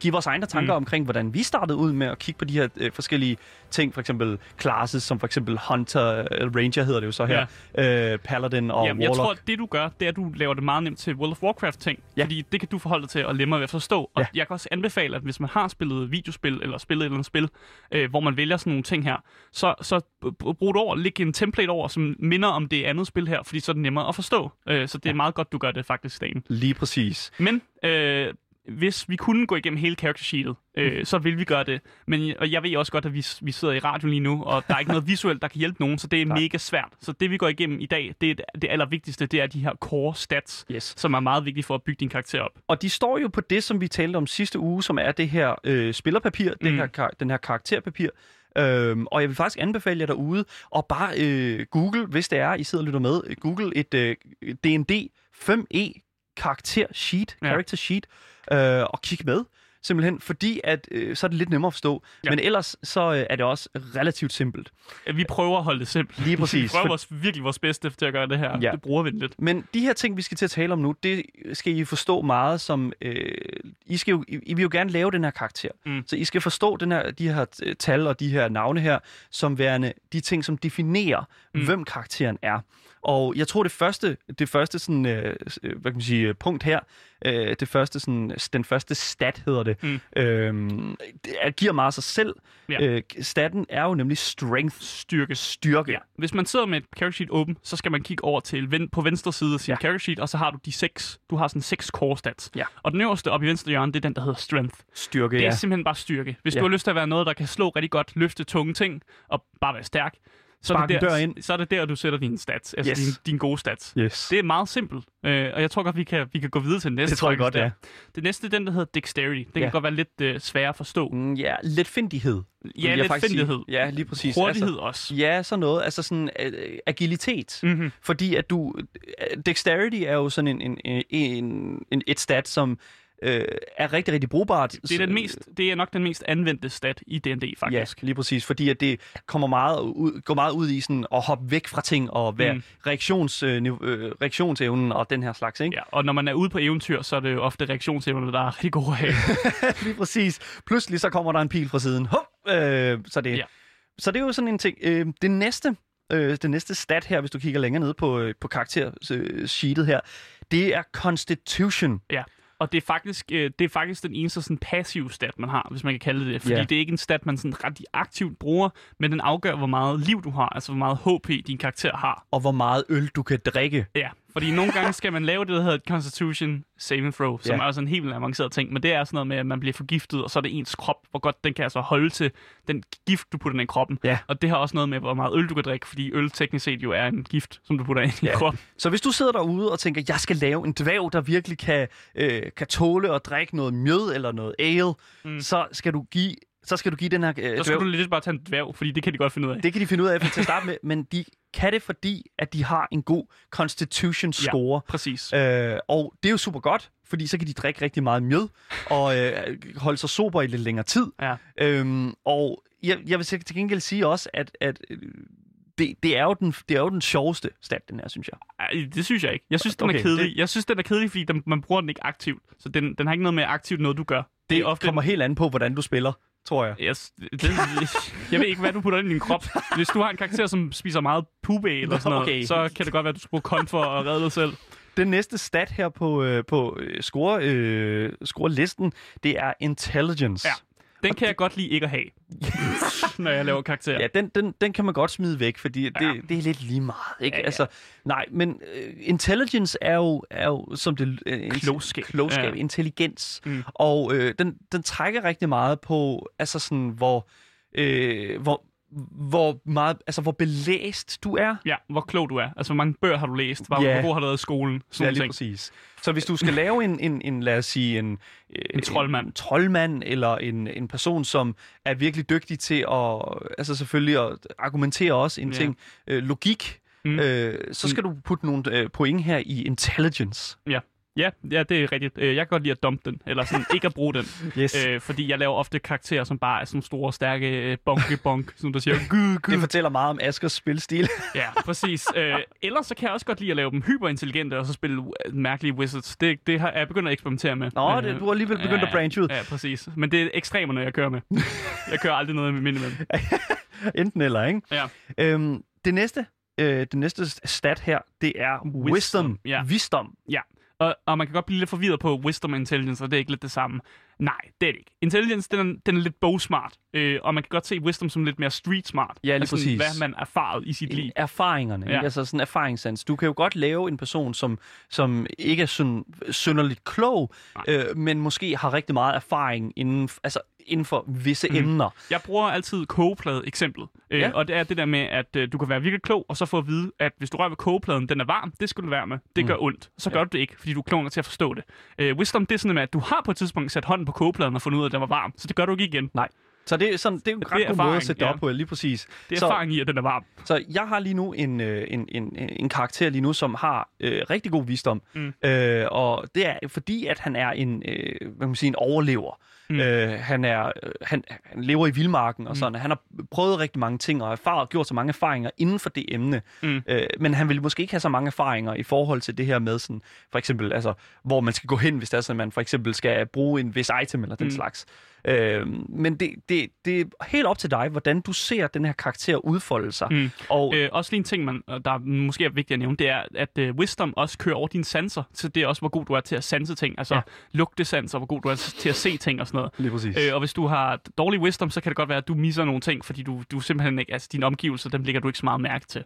C: give vores egne tanker mm. omkring, hvordan vi startede ud med at kigge på de her øh, forskellige ting, for eksempel classes, som for eksempel Hunter, eller Ranger hedder det jo så her, ja. øh, Paladin og
B: Jamen,
C: Warlock.
B: Jeg tror, det du gør, det er, at du laver det meget nemt til World of Warcraft-ting, ja. fordi det kan du forholde dig til og lemme ved at forstå. Og ja. jeg kan også anbefale, at hvis man har spillet videospil, eller spillet et eller andet spil, øh, hvor man vælger sådan nogle ting her, så, så brug det over, læg en template over, som minder om det andet spil her, fordi så er det nemmere at forstå. Øh, så det er ja. meget godt, du gør det faktisk, Dan.
C: Lige præcis.
B: Men øh, hvis vi kunne gå igennem hele character sheetet, øh, så vil vi gøre det. Men og jeg ved også godt, at vi, vi sidder i radio lige nu, og der er ikke noget visuelt, der kan hjælpe nogen, så det er Nej. mega svært. Så det, vi går igennem i dag, det, det allervigtigste, det er de her core stats,
C: yes.
B: som er meget vigtige for at bygge din karakter op.
C: Og de står jo på det, som vi talte om sidste uge, som er det her øh, spillerpapir, mm. det her, den her karakterpapir. Øhm, og jeg vil faktisk anbefale jer derude at bare øh, google, hvis det er, I sidder og lytter med, google et øh, D&D 5e karakter sheet, ja. character sheet, øh, og kigge med. Simpelthen fordi, at øh, så er det lidt nemmere at forstå. Ja. Men ellers så øh, er det også relativt simpelt.
B: Ja, vi prøver at holde det simpelt.
C: Lige præcis.
B: vi prøver vores, virkelig vores bedste til at gøre det her. Ja. Det bruger vi lidt.
C: Men de her ting, vi skal til at tale om nu, det skal I forstå meget som... Øh, I, skal jo, I, I vil jo gerne lave den her karakter. Mm. Så I skal forstå den her, de her øh, tal og de her navne her, som værende de ting, som definerer, mm. hvem karakteren er. Og jeg tror, det første, det første sådan, øh, øh hvad kan man sige, punkt her, øh, det første, sådan, den første stat hedder det, mm. øh, det giver meget sig selv. Ja. Øh, staten er jo nemlig strength.
B: Styrke.
C: Styrke. Ja.
B: Hvis man sidder med et character sheet åben, så skal man kigge over til ven, på venstre side af sin ja. character sheet, og så har du de seks, du har sådan seks core stats. Ja. Og den øverste oppe i venstre hjørne, det er den, der hedder strength.
C: Styrke,
B: Det er
C: ja.
B: simpelthen bare styrke. Hvis ja. du har lyst til at være noget, der kan slå rigtig godt, løfte tunge ting, og bare være stærk, så er, det der,
C: ind.
B: så er det der, du sætter dine stats, altså yes. dine, dine gode stats.
C: Yes.
B: Det er meget simpelt, øh, og jeg tror godt, vi kan, vi kan gå videre til næste.
C: Det tror jeg godt, ja.
B: Det næste er den, der hedder Dexterity. Den ja. kan godt være lidt øh, svær at forstå.
C: Mm, ja, lidt findighed.
B: Ja, lidt findighed.
C: Ja, lige præcis.
B: Hurtighed altså, også.
C: Ja, sådan noget. Altså sådan uh, agilitet. Mm-hmm. Fordi at du... Uh, dexterity er jo sådan en, en, en, en, et stat, som øh, er rigtig, rigtig brugbart.
B: Det er, den mest, det er nok den mest anvendte stat i D&D, faktisk.
C: Ja, lige præcis, fordi at det kommer meget ud, går meget ud i sådan at hoppe væk fra ting og være mm. reaktions, øh, øh, reaktionsevnen og den her slags, ikke?
B: Ja, og når man er ude på eventyr, så er det jo ofte reaktionsevnen, der er rigtig gode at
C: lige præcis. Pludselig så kommer der en pil fra siden. Hop! Øh, så, det, ja. så det er jo sådan en ting. Øh, det næste øh, det næste stat her, hvis du kigger længere ned på, øh, på karaktersheetet her, det er Constitution.
B: Ja. Og det er faktisk, øh, det er faktisk den eneste sådan passive stat, man har, hvis man kan kalde det Fordi yeah. det er ikke en stat, man sådan ret aktivt bruger, men den afgør, hvor meget liv du har, altså hvor meget HP din karakter har.
C: Og hvor meget øl du kan drikke.
B: Ja, fordi nogle gange skal man lave det, der hedder et Constitution Saving Throw, som ja. er også en helt avanceret ting. Men det er sådan noget med, at man bliver forgiftet, og så er det ens krop, hvor godt den kan altså holde til den gift, du putter ind i kroppen.
C: Ja.
B: Og det har også noget med, hvor meget øl du kan drikke, fordi øl teknisk set jo er en gift, som du putter ind ja. i kroppen.
C: Så hvis du sidder derude og tænker, jeg skal lave en dværg, der virkelig kan, øh, kan tåle at drikke noget mjød eller noget ale, mm. så skal du give så skal du give den her... Øh,
B: så skal dværg. du lidt bare tage en dværg, fordi det kan de godt finde ud af.
C: Det kan de finde ud af til at starte med, men de kan det, fordi at de har en god constitution score.
B: Ja, præcis.
C: Øh, og det er jo super godt, fordi så kan de drikke rigtig meget mjød, og øh, holde sig sober i lidt længere tid.
B: Ja.
C: Øhm, og jeg, jeg vil til gengæld sige også, at, at øh, det, det, er jo den, det er jo den sjoveste stat, den her, synes jeg.
B: Ej, det synes jeg ikke. Jeg synes, den okay, er kedelig. Det... Jeg synes, den er kedelig, fordi den, man bruger den ikke aktivt. Så den, den har ikke noget med aktivt noget, du gør.
C: Det, det ofte... kommer helt an på, hvordan du spiller tror jeg.
B: Yes, det, jeg ved ikke, hvad du putter ind i din krop. Hvis du har en karakter, som spiser meget pube eller sådan noget, okay. så kan det godt være, at du skal bruge kon for at redde dig selv.
C: Den næste stat her på, øh, på øh, score, øh, score-listen, det er intelligence.
B: Ja. Den kan jeg godt lide ikke at have, når jeg laver karakterer.
C: Ja, den, den, den kan man godt smide væk, fordi det, ja. det er lidt lige meget. Ikke? Ja, ja. Altså, nej, men uh, intelligence er jo, er jo som det...
B: Uh, klogskab.
C: Klogskab, ja. intelligens. Mm. Og uh, den, den trækker rigtig meget på, altså sådan, hvor... Uh, hvor, hvor meget, altså hvor belæst du er.
B: Ja, hvor klog du er. Altså, hvor mange bøger har du læst? Hvor, ja. hvor har du været i skolen?
C: Sådan ja, lige ting. præcis. Så hvis du skal lave en, en, en lad os sige, en,
B: en troldmand.
C: En troldmand, eller en, en person, som er virkelig dygtig til at, altså selvfølgelig at argumentere også en ja. ting, øh, logik, mm. øh, så skal du putte nogle øh, point her i intelligence.
B: Ja. Ja, ja, det er rigtigt. Øh, Jeg kan godt lide at dumpe den, eller sådan ikke at bruge den.
C: Yes.
B: Øh, fordi jeg laver ofte karakterer, som bare er sådan store, stærke øh, bonke-bonk, som der siger, gud, gud.
C: Det fortæller meget om Askers spilstil.
B: Ja, præcis. Øh, ellers så kan jeg også godt lide at lave dem hyperintelligente, og så spille mærkelige wizards. Det, det har jeg begyndt at eksperimentere med.
C: Nå,
B: Øh,
C: det, du har alligevel begyndt
B: ja,
C: at branche ud.
B: Ja, præcis. Men det er ekstremerne, jeg kører med. Jeg kører aldrig noget med minimum.
C: Enten eller, ikke?
B: Ja.
C: Øhm, det næste, øh, det næste stat her, det er wisdom. wisdom.
B: ja.
C: Visdom.
B: Og, og man kan godt blive lidt forvirret på wisdom intelligence, og det er ikke lidt det samme. Nej, det er det ikke. Intelligence, den er, den er lidt bogsmart, øh, og man kan godt se wisdom som lidt mere street smart.
C: Ja, lige
B: altså,
C: præcis.
B: Hvad man erfaret i sit liv.
C: Erfaringerne, ja.
B: Ja.
C: ikke? altså sådan erfaringssans. Du kan jo godt lave en person, som, som ikke er sådan synderligt klog, øh, men måske har rigtig meget erfaring inden, altså inden for visse mm. emner.
B: Jeg bruger altid kogeplade eksemplet. Øh,
C: Ja.
B: Og det er det der med, at øh, du kan være virkelig klog, og så få at vide, at hvis du rører ved kogepladen, den er varm, det skal du være med. Det
C: Mm.
B: gør ondt. Så gør du det ikke, fordi du er klog til at forstå det. Øh, wisdom, det er sådan med, at du har på et tidspunkt sat hånden på kogepladen og fundet ud af, at den var varm. Så det gør du ikke igen.
C: Så det er, sådan, det er en
B: Det
C: ret
B: er
C: god måde at
B: erfaring,
C: sætte det
B: ja.
C: op på, lige præcis.
B: Det er
C: Så-
B: erfaring i, at den er varm.
C: Så jeg har lige nu en, øh, en, en, en karakter lige nu, som har øh, rigtig god visdom.
B: Mm.
C: Øh, og det er fordi, at han er en, øh, hvad kan man sige, en overlever. Mm.
B: Mm.
C: Øh, han, er, øh, han, han lever i vildmarken og
B: Mm.
C: sådan. Han har prøvet rigtig mange ting og erfaret, gjort så mange erfaringer inden for det emne.
B: Mm.
C: Øh, men han vil måske ikke have så mange erfaringer i forhold til det her med, sådan, for eksempel, altså, hvor man skal gå hen, hvis det er sådan, man for eksempel skal bruge en vis item eller den
B: Mm.
C: slags. Øh, men det, det, det er helt op til dig, hvordan du ser den her karakter udfolde sig.
B: Mm.
C: Og
B: Øh, også lige en ting, man, der er måske er vigtigt at nævne, det er, at øh, wisdom også kører over dine sanser. Så det er også, hvor god du er til at sanse ting. Altså
C: Ja.
B: lugtesanser, hvor god du er til at se ting og sådan noget.
C: Lige præcis.
B: Øh, og hvis du har dårlig wisdom, så kan det godt være, at du misser nogle ting, fordi du, du simpelthen ikke, altså dine omgivelser, dem lægger du ikke så meget mærke til.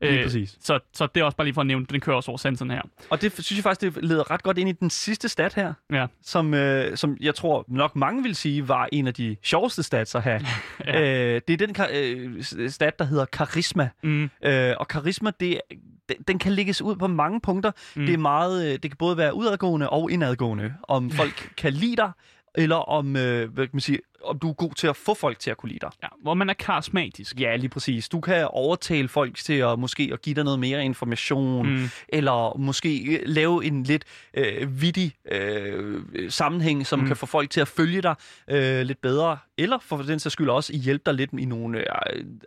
C: Lige præcis.
B: Så, så det er også bare lige for at nævne, den kører også over sanserne her.
C: Og det synes jeg faktisk, det leder ret godt ind i den sidste stat her,
B: Ja.
C: som, øh, som jeg tror nok mange vil sige var en af de sjoveste stats at have.
B: Ja.
C: øh, det er den øh, stat, der hedder karisma.
B: Mm,
C: Øh, og karisma, det, den, den kan lægges ud på mange punkter. Mm.
B: Mm.
C: Det er meget, øh, det kan både være udadgående og indadgående. Om folk kan lide dig, eller om, øh, hvad kan man sige, om du er god til at få folk til at kunne lide dig.
B: ja, hvor man er karismatisk.
C: Ja, lige præcis. Du kan overtale folk til at måske at give dig noget mere information,
B: Mm.
C: eller måske øh, lave en lidt øh, vittig øh, sammenhæng, som mm. Kan få folk til at følge dig øh, lidt bedre, eller for den sags skyld også hjælpe dig lidt i nogle øh,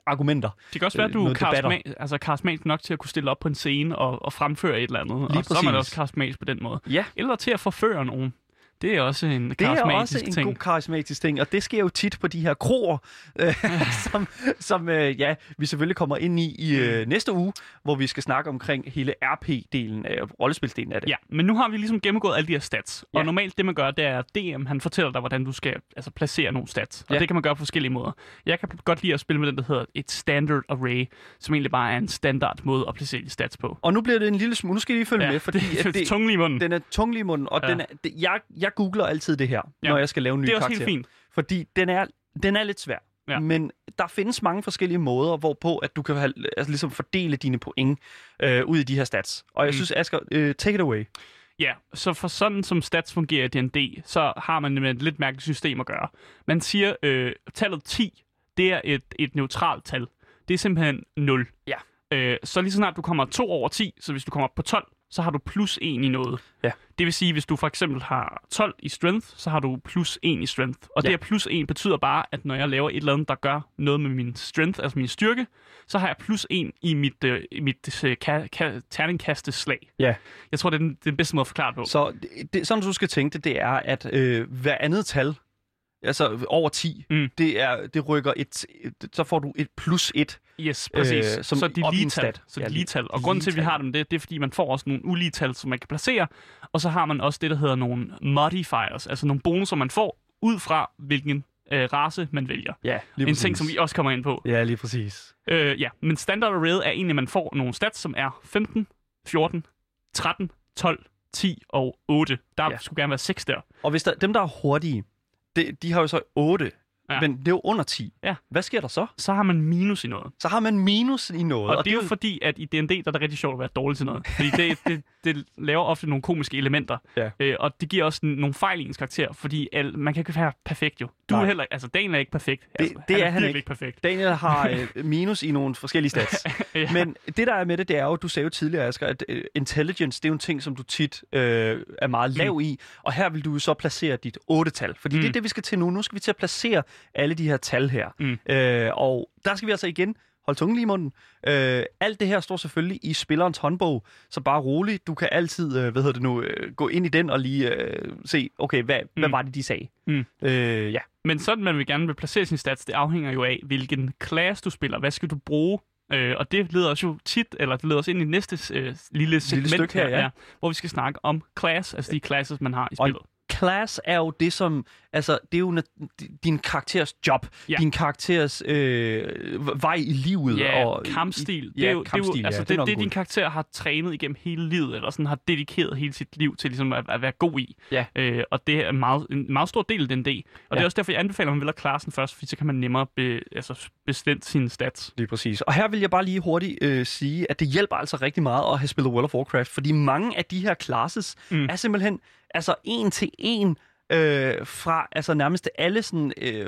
C: argumenter.
B: Det kan også være, at
C: Øh,
B: du er karisma- altså, karismatisk nok til at kunne stille op på en scene og, og fremføre et eller andet.
C: Lige
B: og så er man
C: præcis.
B: også karismatisk på den måde.
C: Ja,
B: Eller til at forføre nogen. Det er også en
C: det er
B: karismatisk
C: også en
B: ting.
C: god karismatisk ting, og det sker jo tit på de her kroer, øh, som, som øh, ja, vi selvfølgelig kommer ind i i øh, næste uge, hvor vi skal snakke omkring hele RP-delen af rollespilsdelen af det.
B: Ja, men nu har vi ligesom gennemgået alle de her stats.
C: Ja.
B: Og normalt det, man gør, det er, at DM han fortæller dig, hvordan du skal altså, placere nogle stats. Og
C: Ja.
B: det kan man gøre på forskellige måder. Jeg kan godt lide at spille med den, der hedder et standard array, som egentlig bare er en standard måde at placere de stats på.
C: Og nu bliver det en lille smule, nu skal I lige følge
B: Ja,
C: med, fordi
B: det, det, er tungen i munden.
C: Den er tunglig i munden, og ja.
B: Ja.
C: den er, det, jeg, jeg googler altid det her, ja. Når jeg skal lave en ny
B: det er også
C: karakter.
B: helt fint.
C: Fordi den er, den er lidt svær.
B: Ja.
C: Men der findes mange forskellige måder, hvorpå at du kan have, altså, ligesom fordele dine point øh, ud i de her stats. Og jeg
B: Mm.
C: synes, Asger, øh, take it away.
B: Ja, så for sådan som stats fungerer i D&D, så har man med et lidt mærkeligt system at gøre. Man siger, øh, tallet 10, det er et, et neutralt tal. Det er simpelthen 0.
C: Ja.
B: Øh, så lige så snart du kommer 2 over 10, så hvis du kommer op på 12, så har du plus 1 i noget.
C: Ja.
B: Det vil sige, hvis du for eksempel har 12 i strength, så har du plus 1 i strength. Og
C: Ja.
B: det her plus 1 betyder bare, at når jeg laver et eller andet, der gør noget med min strength, altså min styrke, så har jeg plus 1 i mit, øh, mit øh, ka- ka- terningkasteslag.
C: Ja.
B: Jeg tror, det er den, den bedste måde at forklare det på.
C: Så det, det, sådan du skal tænke det, det er, at øh, hver andet tal, altså over 10,
B: Mm.
C: det, er, det rykker et, et, så får du et plus et.
B: Yes, præcis.
C: Øh, som
B: så de lige tal. Så
C: Ja,
B: de
C: lige-
B: lige tal. Og grunden til, at vi har dem, det, det er, fordi man får også nogle ulige tal, som man kan placere. Og så har man også det, der hedder nogle modifiers, altså nogle bonusser, man får ud fra, hvilken øh, race man vælger.
C: Ja, lige
B: en ting, som vi også kommer ind på.
C: Ja, lige præcis.
B: Øh, ja, men standard array er egentlig, at man får nogle stats, som er 15, 14, 13, 12, 10 og 8. Der
C: Ja.
B: ja. skulle gerne være 6 der.
C: Og hvis der, dem, der er hurtige, det, de har jo så 8, ja. Men det er jo under 10.
B: Ja.
C: Hvad sker der så?
B: Så har man minus i noget.
C: Så har man minus i noget.
B: Og, og det er jo fordi, at i D&D, der er det rigtig sjovt at være dårlig til noget. Fordi det, det, det laver ofte nogle komiske elementer.
C: Ja.
B: Øh, og det giver også nogle fejl i ens karakter, fordi al, man kan ikke være perfekt jo. Du er heller altså Daniel er ikke perfekt. Altså,
C: det
B: han
C: er han
B: virkelig
C: ikke.
B: perfekt.
C: Daniel har øh, minus i nogle forskellige stats.
B: Ja.
C: Men det, der er med det, det er jo, du sagde jo tidligere, Asger, at øh, intelligence, det er jo en ting, som du tit øh, er meget lav i. Og her vil du så placere dit 8-tal. Fordi mm. det er
B: Mm.
C: det, vi skal til nu. Nu skal vi til at placere alle de her tal her.
B: Mm.
C: Øh, og der skal vi altså igen holde tungen lige i munden. Øh, alt det her står selvfølgelig i spillerens håndbog, så bare rolig. Du kan altid, øh, hvad hedder det nu, øh, gå ind i den og lige øh, se, okay, hvad, mm. hvad var det, de sagde?
B: Mm.
C: Øh, ja,
B: Men sådan man vil gerne vil placere sin stats, det afhænger jo af, hvilken class du spiller. Hvad skal du bruge? Øh, og det leder os jo tit, eller det leder os ind i næste øh, lille segment
C: stykke her, ja.
B: hvor vi skal snakke om class, altså de classes, man har i
C: Og-
B: spillet.
C: Class er jo det, som... Altså, det er jo din karakteres job.
B: Ja.
C: Din karakteres øh, vej i livet.
B: Ja,
C: og,
B: kampstil.
C: Ja,
B: det er jo,
C: kampstil,
B: det er jo, altså,
C: ja,
B: det,
C: nok
B: det,
C: et
B: din karakter har trænet igennem hele livet, eller sådan har dedikeret hele sit liv til ligesom at, at være god i.
C: Ja.
B: Øh, og det er en meget, en meget stor del af den del. Og det
C: Ja.
B: er også derfor, jeg anbefaler, at man vælger klassen først, fordi så kan man nemmere be, altså, bestemme sine stats.
C: Lige præcis. Og her vil jeg bare lige hurtigt øh, sige, at det hjælper altså rigtig meget at have spillet World of Warcraft, fordi mange af de her classes. Mm. er simpelthen altså en til en øh, fra altså nærmest alle sådan øh,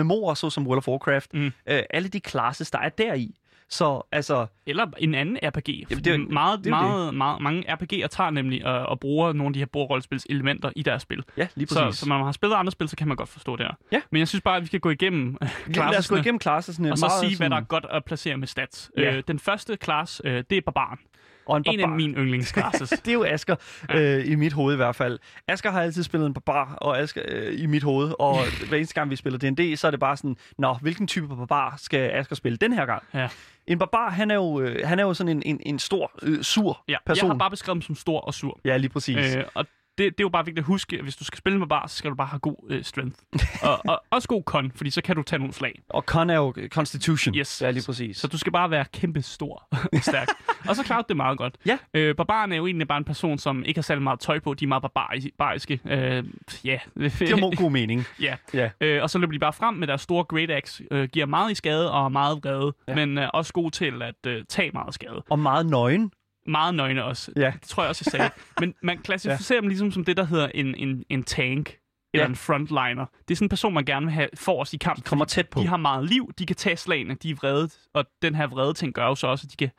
C: MMO'er, såsom World of Warcraft.
B: Mm.
C: Øh, alle de classes, der er deri. Så altså,
B: Eller en anden RPG.
C: Jamen, det er
B: det meget,
C: det er
B: meget, meget, mange RPG'er tager nemlig og, og bruger nogle af de her bordrollespils elementer i deres spil.
C: ja, lige
B: Så,
C: præcis.
B: så når man har spillet andre spil, så kan man godt forstå det her.
C: Ja.
B: Men jeg synes bare, at vi skal gå igennem øh,
C: Ja, Lad os gå
B: klasserne,
C: igennem klassesne.
B: og så sige, hvad der er
C: sådan-
B: godt at placere med stats.
C: Ja.
B: Øh, den første klasse, øh, det er barbaren.
C: Og en,
B: En af
C: barbar.
B: mine yndlingsklasses.
C: det er jo Asker, øh, i mit hoved i hvert fald. Asker har altid spillet en barbar og Asker, øh, i mit hoved, og hver eneste gang vi spiller D&D, så er det bare sådan, nå, hvilken type barbar skal Asker spille den her gang?
B: Ja.
C: En barbar, han er jo, øh, han er jo sådan en, en, en stor, øh, sur
B: ja.
C: person.
B: Jeg har bare beskrevet dem som stor og sur.
C: Ja, lige præcis.
B: Øh, og det, det er jo bare vigtigt at huske, at hvis du skal spille med bar, så skal du bare have god øh, strength. og, og også god con, fordi så kan du tage nogle slag.
C: Og Con er jo øh, Constitution.
B: Yes.
C: Ja, lige præcis.
B: Så du skal bare være kæmpe stor og stærk. og så klarer det meget godt.
C: Ja.
B: Øh, barbaren er jo egentlig bare en person, som ikke har særlig meget tøj på. De er meget barbariske. Øh, ja.
C: det giver god mening.
B: ja.
C: Ja.
B: Øh, og så løber de bare frem med deres store Great Axe. Øh, giver meget i skade og er meget vrede.
C: Ja.
B: Men øh, også god til at øh, tage meget skade.
C: Og meget nøgen.
B: Meget nøgne også.
C: Ja.
B: Det tror jeg også, jeg sagde. Men man klassificerer ja. dem ligesom som det, der hedder en, en, en tank. Eller
C: Ja.
B: en frontliner. Det er sådan en person, man gerne vil have forrest i kamp.
C: Kommer tæt på.
B: De har meget liv, de kan tage slagene, de er vrede, og den her vrede ting gør jo så også, at de kan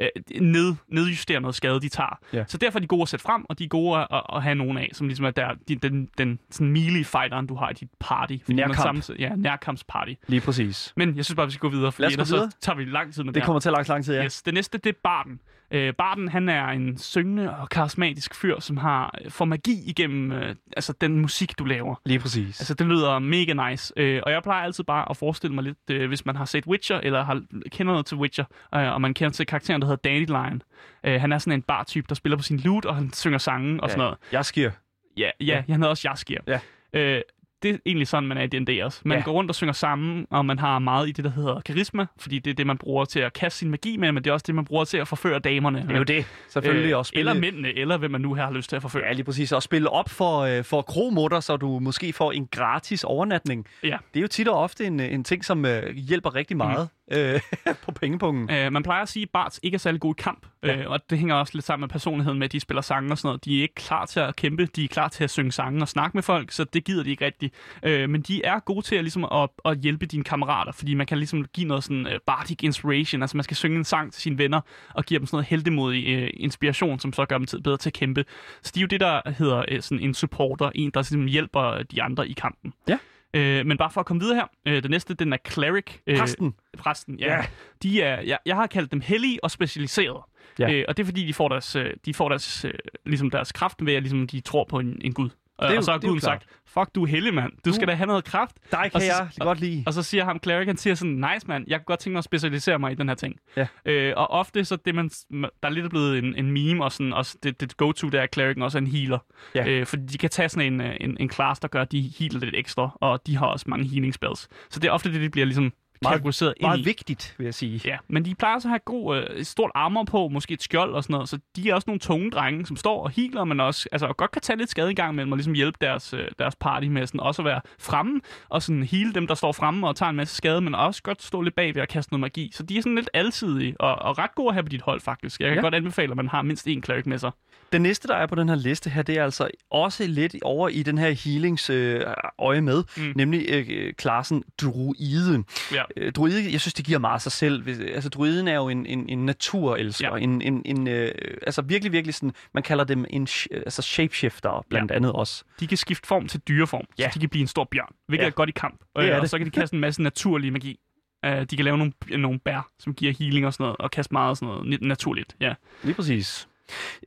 B: øh, ned, nedjustere noget skade, de tager.
C: Ja.
B: Så derfor er de gode at sætte frem, og de er gode at, at, have nogen af, som ligesom er der, de, den, den sådan melee fighteren, du har i dit party.
C: Nærkamp.
B: samtidig- ja, nærkampsparty.
C: Lige præcis.
B: Men jeg synes bare, vi skal gå videre, for
C: os
B: ellers
C: videre.
B: så tager vi lang tid med
C: Det
B: det,
C: kommer til at lang, lang tid, ja.
B: Yes. Det næste, det er Barden. Øh, Barden, han er en syngende og karismatisk fyr, som har får magi igennem øh, altså den musik, du laver.
C: Lige præcis.
B: Altså, det lyder mega nice. Øh, og jeg plejer altid bare at forestille mig lidt, øh, hvis man har set Witcher, eller har, kender noget til Witcher, øh, og man kender til karakteren, der hedder Dandelion. Øh, han er sådan en bar-type, der spiller på sin lute, og han synger sange og
C: Ja.
B: sådan noget.
C: Jeg sker.
B: Ja, ja, ja. han hedder også Jaskier.
C: Ja.
B: Øh, det er egentlig sådan, man er i D&D også. Man
C: Ja.
B: går rundt og synger sammen, og man har meget i det, der hedder karisma, fordi det er det, man bruger til at kaste sin magi med, men det er også det, man bruger til at forføre damerne.
C: Det er jo det. Selvfølgelig også spille...
B: Eller mændene, eller hvem man nu her har lyst til at forføre.
C: Ja, lige præcis. Og spille op for, øh, for kromutter, så du måske får en gratis overnatning.
B: Ja.
C: Det er jo tit og ofte en, en ting, som øh, hjælper rigtig meget mm. Øh, på pengepunkten.
B: Øh, man plejer at sige, at Barts ikke er særlig god i kamp,
C: Ja.
B: øh, og det hænger også lidt sammen med personligheden med, at de spiller sange og sådan noget. De er ikke klar til at kæmpe, de er klar til at synge sange og snakke med folk, så det gider de ikke rigtigt. Øh, men de er gode til at, ligesom, at, at hjælpe dine kammerater, fordi man kan ligesom give noget sådan uh, bardic inspiration, altså man skal synge en sang til sine venner og give dem sådan noget heldemodig uh, inspiration, som så gør dem til, bedre til at kæmpe. Så de er jo det, der hedder uh, sådan en supporter, en der ligesom hjælper de andre i kampen.
C: Ja.
B: Øh, men bare for at komme videre her, øh, det næste, den er cleric. Øh,
C: Præsten.
B: præsten, ja.
C: Ja.
B: De er, jeg, jeg har kaldt dem hellige og specialiserede.
C: Ja.
B: Øh, og det er fordi, de får deres, øh, de får deres, øh, ligesom deres kraft ved, at ligesom, de tror på en, en gud. Og,
C: er jo-
B: og så har
C: det
B: guden sagt, fuck, du er mand. Du skal da have noget kraft.
C: Dig kan
B: Og så-
C: jeg godt lide.
B: Og så siger ham, cleric, han siger sådan, nice mand, jeg kunne godt tænke mig at specialisere mig i den her ting.
C: Ja.
B: Øh, og ofte så det, man, der er lidt blevet en, en meme, og sådan, også det, det go-to, der er clericen også er en healer.
C: Ja.
B: Øh, fordi de kan tage sådan en, øh, en, en class, der gør, at de healer lidt ekstra, og de har også mange healing spells. Så det er ofte det, de bliver ligesom
C: Meget-
B: kategoriseret ind
C: Meget
B: i.
C: vigtigt, vil jeg sige.
B: Ja, men de plejer så at have god, øh, et stort armor på, måske et skjold og sådan noget, så de er også nogle tunge drenge, som står og healer, men også altså, og godt kan tage lidt skade i gang imellem og ligesom hjælpe deres, øh, deres party med sådan, også at være fremme og sådan heal dem, der står fremme og tager en masse skade, men også godt stå lidt bagved og kaste noget magi. Så de er sådan lidt alsidige og, og ret gode at have på dit hold, faktisk. Jeg kan
C: Ja.
B: godt anbefale, at man har mindst én cleric med sig.
C: Den næste, der er på den her liste her, det er altså også lidt over i den her healings øh, øje med. Mm. nemlig øh, klassen druide.
B: Ja.
C: Øh, druide, jeg synes, det giver meget sig selv. Hvis- Altså, druiden er jo en, en, en naturelsker.
B: Ja.
C: En, en, en, øh, altså virkelig, virkelig sådan, man kalder dem en sh- altså shapeshifter, blandt ja. andet også.
B: De kan skifte form til dyreform,
C: Ja.
B: så de kan blive en stor bjørn, hvilket
C: Ja.
B: er godt i kamp.
C: Det er
B: og
C: det.
B: så kan de kaste en masse naturlig magi. Uh, de kan lave nogle, nogle bær, som giver healing og sådan noget, og kaste meget sådan noget naturligt. Ja.
C: Lige præcis.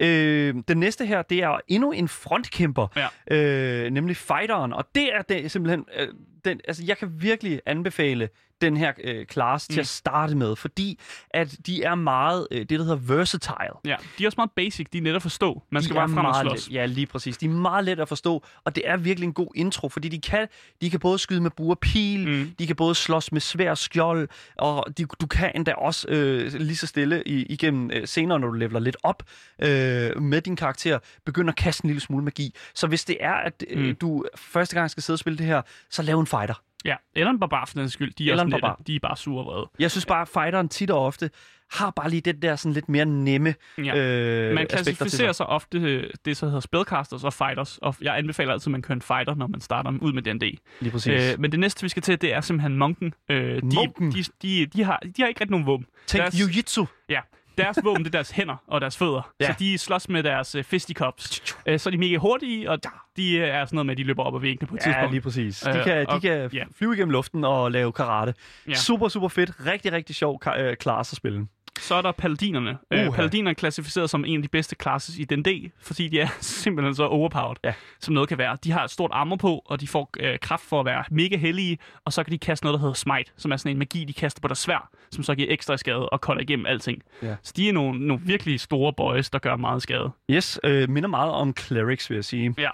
C: Øh, den næste her, det er endnu en frontkæmper,
B: Ja.
C: øh, nemlig fighteren, og det er det, simpelthen, øh, den, altså jeg kan virkelig anbefale den her øh, class mm. til
B: Mm.
C: at starte med, fordi at de er meget, øh, det der hedder versatile.
B: ja. De er også meget basic, de er net at forstå. Man skal
C: de
B: bare
C: er
B: frem og slås.
C: let, Ja, lige præcis. De er meget let at forstå, og det er virkelig en god intro, fordi de kan, de kan både skyde med bue og pil,
B: Mm.
C: de kan både slås med svær og skjold, og de, du kan endda også øh, lige så stille i, igennem øh, senere, når du leveler lidt op øh, med din karakter, begynde at kaste en lille smule magi. Så hvis det er, at øh,
B: Mm.
C: du første gang skal sidde og spille det her, så lav en fighter.
B: Ja, eller en barbar for den skyld. De er,
C: Eller en barbar.
B: de er bare sure og vrede.
C: Jeg synes bare, at fighteren tit og ofte har bare lige det der sådan lidt mere nemme
B: Ja.
C: øh,
B: Man klassificerer
C: sig.
B: sig ofte øh, det, så hedder spellcasters og fighters, og jeg anbefaler altid, at man kører en fighter, når man starter ud med D&D.
C: Lige præcis.
B: Øh, men det næste, vi skal til, det er simpelthen munken. Øh, de,
C: Munken?
B: De, de, de, har, de har ikke rigtig nogen våben.
C: Tænk
B: deres-
C: jiu-jitsu.
B: Ja, deres våben, det er deres hænder og deres fødder.
C: Ja.
B: Så de slås med deres øh, fisticups. Øh, så er de mega hurtige, og de øh, er sådan noget med, at de løber op ad væggene på et
C: Ja,
B: tidspunkt.
C: lige præcis. De
B: Øh,
C: kan, de
B: og-
C: kan
B: ja.
C: flyve igennem luften og lave karate.
B: Ja.
C: Super, super fedt. Rigtig, rigtig sjov øh, class at spille.
B: Så er der paladinerne. Øh,
C: Uha.
B: paladinerne er klassificeret som en af de bedste classes i D&D, fordi de er simpelthen så overpowered,
C: Ja.
B: som noget kan være. De har et stort armor på, og de får øh, kraft for at være mega hellige, og så kan de kaste noget, der hedder smite, som er sådan en magi, de kaster på deres svær, som så giver ekstra skade og cutter igennem alting.
C: Ja.
B: Så de er nogle, nogle virkelig store boys, der gør meget skade.
C: Yes, øh, minder meget om clerics, vil jeg sige.
B: Ja.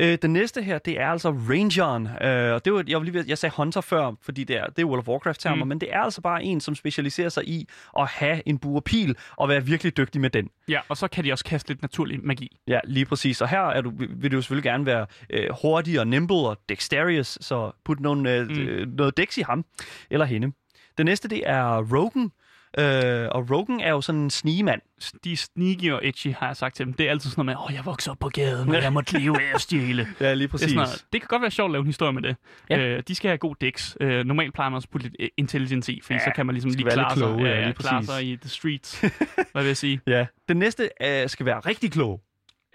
C: Øh, den næste her, det er altså Rangeren. Øh, og det var, jeg, var lige, jeg sagde Hunter før, fordi det er, det er World of Warcraft-termer,
B: Mm.
C: men det er altså bare en, som specialiserer sig i at have en bue og pil og være virkelig dygtig med den.
B: Ja, og så kan de også kaste lidt naturlig magi.
C: Ja, lige præcis. Og her er du, vil du jo selvfølgelig gerne være øh, hurtig og nimble og dexterous, så put nogle, øh,
B: Mm.
C: mm. noget dex i ham eller hende. Det næste, det er Rogan. Øh, og Rogan er jo sådan en snigemand.
B: De er sneaky og edgy, har jeg sagt til dem. Det er altid sådan noget med, åh, jeg voksede op på gaden, og jeg måtte leve af at stjæle.
C: Ja, lige
B: Det,
C: præcis.
B: sådan noget, det kan godt være sjovt at lave en historie med det.
C: Ja.
B: Øh, de skal have god dæks. Øh, normalt plejer man også at putte lidt øh, intelligence i, fordi
C: Ja,
B: så kan man ligesom lige klare sig,
C: kloge, ja,
B: ja,
C: lige
B: klare
C: præcis.
B: sig i the streets. Hvad vil jeg sige?
C: Ja. Den næste øh, skal være rigtig klog.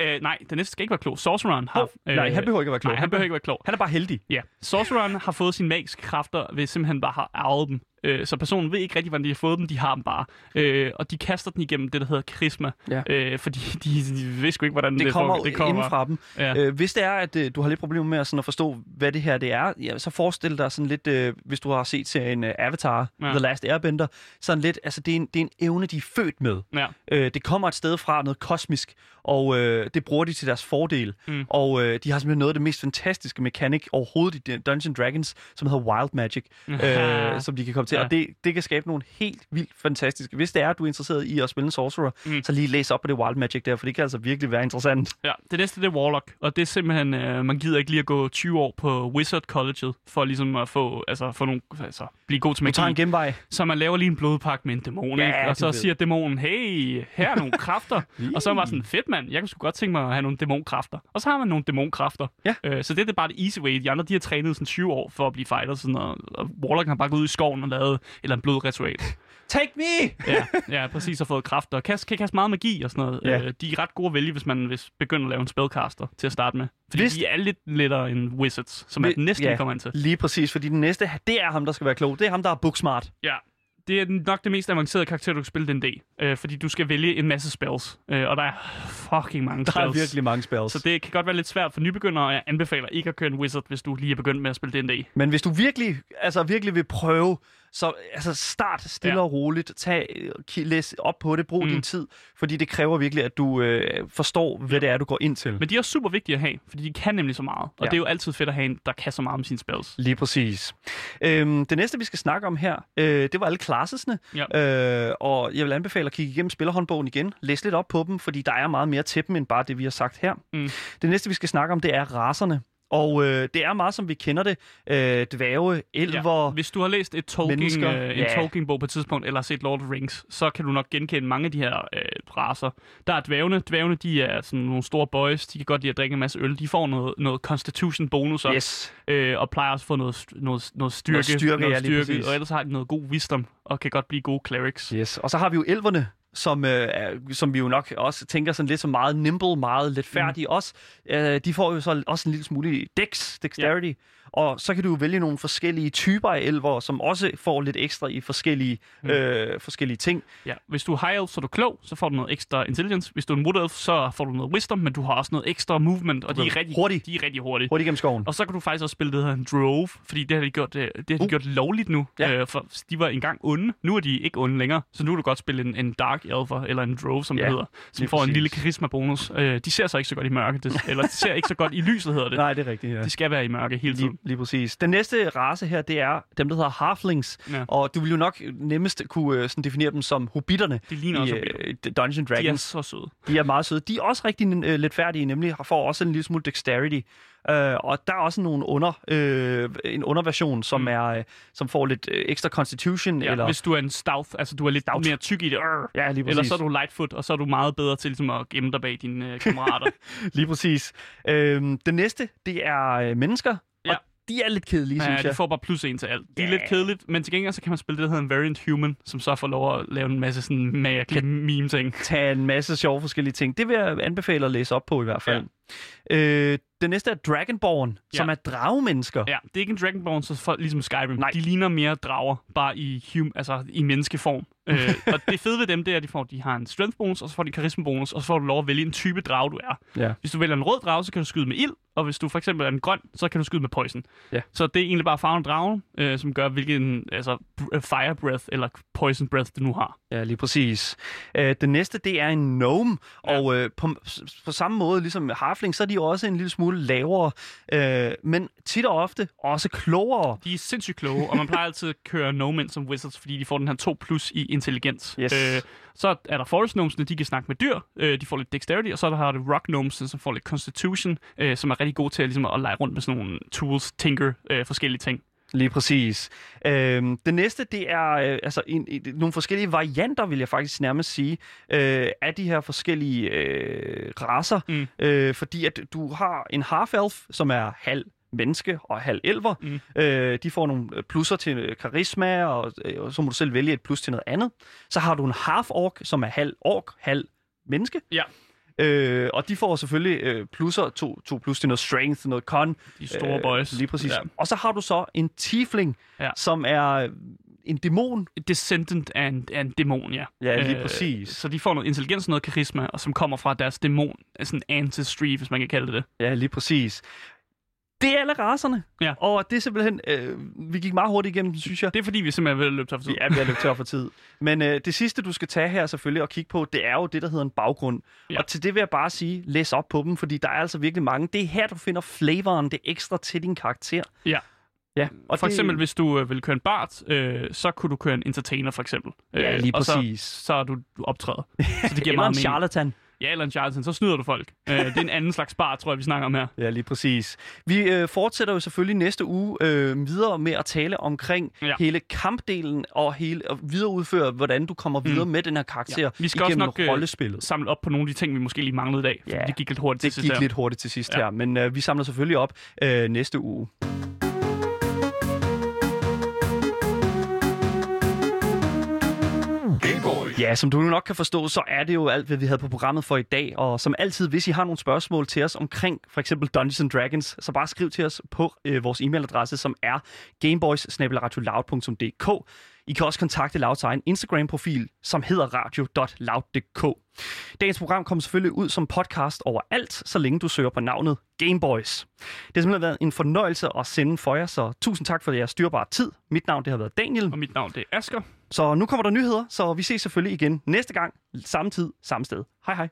B: Øh, nej, den næste skal ikke være klog. Sorcereren har...
C: Oh, nej, han behøver ikke at være klog.
B: Nej, han behøver ikke være klog.
C: Han er bare heldig.
B: Ja, Sorcereren har fået sine magiske kræfter ved simpelthen bare har arvet dem. Øh, så personen ved ikke rigtig, hvordan de har fået dem, de har dem bare. Øh, og de kaster den igennem det, der hedder karisma.
C: Ja.
B: Øh, fordi de, de ved sgu ikke, hvordan det,
C: Det kommer, det kommer fra dem.
B: Ja.
C: Øh, hvis det er, at øh, du har lidt problemer med at, sådan at forstå, hvad det her det er, ja, så forestil dig sådan lidt, øh, hvis du har set serien øh, Avatar,
B: ja.
C: The Last Airbender, sådan lidt, altså det er en, det er en evne, de er født med.
B: ja.
C: Øh, det kommer et sted fra, noget kosmisk, og øh, det bruger de til deres fordel.
B: Mm.
C: Og øh, de har simpelthen noget af det mest fantastiske mekanik overhovedet i Dungeons Dragons, som hedder Wild Magic, øh, som de kan komme til.
B: Ja.
C: Og det, det kan skabe nogle helt vildt fantastiske. Hvis det er, at du er interesseret i at spille en sorcerer,
B: Mm.
C: så lige læs op på det Wild Magic der, for det kan altså virkelig være interessant.
B: Ja, det næste det er Warlock, og det er simpelthen, øh, man gider ikke lige at gå 20 år på Wizard College'et, for ligesom at få, altså, få nogle, altså, blive god til
C: Du
B: magi.
C: tager en genvej.
B: Så man laver lige en blodpagt med en dæmon,
C: Ja,
B: ikke? og
C: du
B: så
C: ved.
B: siger dæmonen, hey, her er nogle kræfter. og så er man sådan, fedt mand, jeg kunne sgu godt tænke mig at have nogle dæmonkræfter. Og så har man nogle dæmonkræfter.
C: Ja.
B: Øh, så det er det bare det easy way. De andre, de har trænet sådan 20 år for at blive fighter, sådan noget. og Warlock har bare gået ud i skoven og lavet eller en blodritual.
C: Take me!
B: ja, ja, præcis, og fået kræfter. Og kan, kan kaste meget magi og sådan noget.
C: Ja.
B: Øh, de er ret gode at vælge, hvis man hvis begynder at lave en spellcaster til at starte med. Fordi
C: Hvis-
B: de er lidt lettere end wizards, som er den næste,
C: ja.
B: vi kommer ind til.
C: Lige præcis, fordi den næste, det er ham, der skal være klog. Det er ham, der er booksmart.
B: Ja, det er nok det mest avancerede karakter, du kan spille den dag. Øh, fordi du skal vælge en masse spells. Øh, og der er fucking mange
C: Der
B: spells.
C: er virkelig mange spells.
B: Så det kan godt være lidt svært for nybegyndere, og jeg anbefaler ikke at køre en wizard, hvis du lige er begyndt med at spille D&D.
C: Men hvis du virkelig, altså virkelig vil prøve Så altså, start stille
B: Ja.
C: og roligt. Tag, læs op på det. Brug
B: Mm.
C: din tid, fordi det kræver virkelig, at du øh, forstår, hvad det er, du går ind til.
B: Men de er også super vigtige at have, fordi de kan nemlig så meget. Og
C: Ja.
B: ja. det er jo altid fedt at have en, der kan så meget om sine spells.
C: Lige præcis. Øhm, det næste, vi skal snakke om her, øh, det var alle klassesne.
B: Ja.
C: Øh, og jeg vil anbefale at kigge igennem spillerhåndbogen igen. Læs lidt op på dem, fordi der er meget mere til dem, end bare det, vi har sagt her.
B: Mm.
C: Det næste, vi skal snakke om, det er raserne. Og øh, det er meget, som vi kender det. Øh, dværge, elver...
B: Hvis du har læst et Tolkien,
C: mennesker,
B: øh, en
C: ja.
B: Tolkien-bog på et tidspunkt, eller set Lord of the Rings, så kan du nok genkende mange af de her øh, raser. Der er dværgene. Dværgene, de er sådan nogle store boys. De kan godt lide at drikke en masse øl. De får noget, noget constitution bonus
C: Yes.
B: øh, og plejer også at få noget, noget, noget styrke.
C: Noget styrke, ja, lige præcis.
B: og ellers har de noget god wisdom, og kan godt blive gode clerics.
C: Yes. Og så har vi jo elverne, som, øh, som vi jo nok også tænker sådan lidt så meget nimble, meget letfærdige mm. også. Øh, de får jo så også en lille smule dex, dexterity. Ja. Og så kan du vælge nogle forskellige typer af elver, som også får lidt ekstra i forskellige, mm. øh, forskellige ting.
B: Ja, hvis du er high elf, så er du klog, så får du noget ekstra intelligence. Hvis du er en wood elf, så får du noget wisdom, men du har også noget ekstra movement, og de er rigtig
C: Hurtig.
B: De er rigtig hurtige.
C: Hurtigt gennem skoven.
B: Og så kan du faktisk også spille det, der hedder en drove, fordi det har de gjort, øh, det har de
C: Uh.
B: gjort lovligt nu.
C: Ja.
B: Øh, for de var engang onde. Nu er de ikke onde længere, så nu kan du godt spille en, en dark elfer, eller en drove, som
C: Ja,
B: det hedder, som
C: lige
B: får
C: præcis.
B: en lille karisma-bonus. Øh, de ser så ikke så godt i mørke, det, eller de ser ikke så godt i lyset, hedder det.
C: Nej, det er rigtigt, ja.
B: De skal være i mørke hele tiden.
C: Lige præcis. Den næste race her, det er dem, der hedder halflings.
B: Ja.
C: Og du vil jo nok nemmest kunne øh, sådan definere dem som hobitterne
B: De ligner også
C: i
B: hobitter.
C: øh, Dungeon
B: De er
C: Dragons.
B: så søde.
C: De er meget søde. De er også rigtig øh, lidt færdige, nemlig får også en lille smule dexterity. Uh, og der er også nogle under, øh, en underversion, som
B: Mm.
C: er øh, som får lidt øh, ekstra constitution.
B: Ja,
C: eller,
B: Hvis du er en stout, altså du er lidt
C: Stout.
B: mere tyk i det, øh,
C: ja, lige præcis.
B: eller så er du lightfoot, og så er du meget bedre til ligesom, at gemme dig bag dine øh, kammerater.
C: Lige præcis. Øhm, den næste, det er øh, mennesker.
B: Ja.
C: Og de er lidt kedelige,
B: Ja,
C: synes
B: de
C: jeg.
B: får bare plus en til alt. De er
C: Ja.
B: lidt kedeligt, men til gengæld så kan man spille det, der hedder en variant human, som så får lov at lave en masse sådan mærkelige meme-ting.
C: Tage en masse sjove forskellige ting. Det vil jeg anbefale at læse op på i hvert fald. Ja. Øh, den næste er Dragonborn, ja. som er dragemennesker.
B: Ja, det er ikke en Dragonborn, så for, ligesom Skyrim.
C: Nej.
B: De ligner mere drager, bare i, hum, altså, i menneskeform. øh, og det fede ved dem, det er, at de, får, de har en strength bonus, og så får de charisma bonus, og så får du lov at vælge en type drage, du er.
C: Ja.
B: Hvis du vælger en rød drage, så kan du skyde med ild, og hvis du for eksempel er en grøn, så kan du skyde med poison.
C: Ja.
B: Så det er egentlig bare farven dragen, øh, som gør, hvilken altså, fire breath eller poison breath du nu har.
C: Ja, lige præcis. Øh, den næste, det er en gnome,
B: Ja.
C: og øh, på, på samme måde, ligesom Harfling, så er de også en lille smule lavere, øh, men tit og ofte også klogere.
B: De er sindssygt kloge, og man plejer altid at køre gnomen som wizards, fordi de får den her 2 plus i intelligens.
C: Yes.
B: Øh, så er der forest gnomesene, de kan snakke med dyr, øh, de får lidt dexterity, og så er der har det rock gnomesene, som får lidt constitution, øh, som er rigtig gode til at, ligesom, at lege rundt med sådan nogle tools, tinker, øh, forskellige ting.
C: Lige præcis. Øhm, det næste, det er øh, altså en, en, nogle forskellige varianter, vil jeg faktisk nærmest sige, øh, af de her forskellige øh, raser.
B: Mm.
C: Øh, fordi at du har en half-elf, som er halv menneske og halv elver.
B: Mm.
C: Øh, de får nogle øh, plusser til øh, karisma, og, øh, og så må du selv vælge et plus til noget andet. Så har du en half-ork, som er halv ork, halv menneske.
B: Ja.
C: Øh, og de får selvfølgelig øh, plusser, to, to plus til noget strength, noget con.
B: De store boys.
C: Lige præcis.
B: Ja.
C: Og så har du så en tiefling,
B: Ja.
C: som er en dæmon.
B: Descendant af en, af en dæmon, ja.
C: Ja, lige præcis.
B: Så de får noget intelligens og noget karisma, og som kommer fra deres dæmon, sådan ancestry, hvis man kan kalde det det.
C: Ja, lige præcis. Det er alle raserne.
B: Ja.
C: Og det er simpelthen... Øh, vi gik meget hurtigt igennem, synes jeg.
B: Det er fordi, vi simpelthen vil løbe tør for tid.
C: Vi er ved at løbe tør for tid. Men øh, det sidste, du skal tage her selvfølgelig og kigge på, det er jo det, der hedder en baggrund.
B: Ja.
C: Ja. Og til det vil jeg bare sige, læs op på dem, fordi der er altså virkelig mange. Det er her, du finder flavoren, det ekstra til din karakter.
B: Ja.
C: Ja,
B: Og for
C: det-
B: eksempel, hvis du øh, vil køre en bart, øh, så kunne du køre en entertainer, for eksempel.
C: Ja,
B: Øh,
C: lige
B: og så,
C: præcis.
B: så er du, optræder. Så det giver
C: Eller
B: meget
C: en
B: mening.
C: charlatan.
B: Ja, eller en charlatan, så snyder du folk. Øh, det er en anden slags bar, tror jeg, vi snakker om her.
C: Ja, lige præcis. Vi øh, fortsætter jo selvfølgelig næste uge øh, videre med at tale omkring
B: Ja.
C: hele kampdelen og hele og videreudføre, hvordan du kommer videre mm. med den her karakter
B: Ja. Vi skal også nok, øh,
C: rollespillet.
B: Samle op på nogle af de ting, vi måske lige manglede i dag.
C: Ja,
B: det gik lidt hurtigt til
C: Det
B: sidst
C: gik
B: her.
C: lidt hurtigt til sidst ja. her, men øh, vi samler selvfølgelig op øh, næste uge. Ja, som du nu nok kan forstå, så er det jo alt, hvad vi havde på programmet for i dag. Og som altid, hvis I har nogle spørgsmål til os omkring for eksempel Dungeons and Dragons, så bare skriv til os på øh, vores e-mailadresse, som er gameboys I kan også kontakte Louds egen Instagram-profil, som hedder radio.loud.dk. Dagens program kommer selvfølgelig ud som podcast overalt, så længe du søger på navnet Gameboys. Det har simpelthen været en fornøjelse at sende for jer, så tusind tak for jeres styrbare tid. Mit navn det har været Daniel.
B: Og mit navn det er Asker.
C: Så nu kommer der nyheder, så vi ses selvfølgelig igen næste gang, samme tid, samme sted. Hej hej.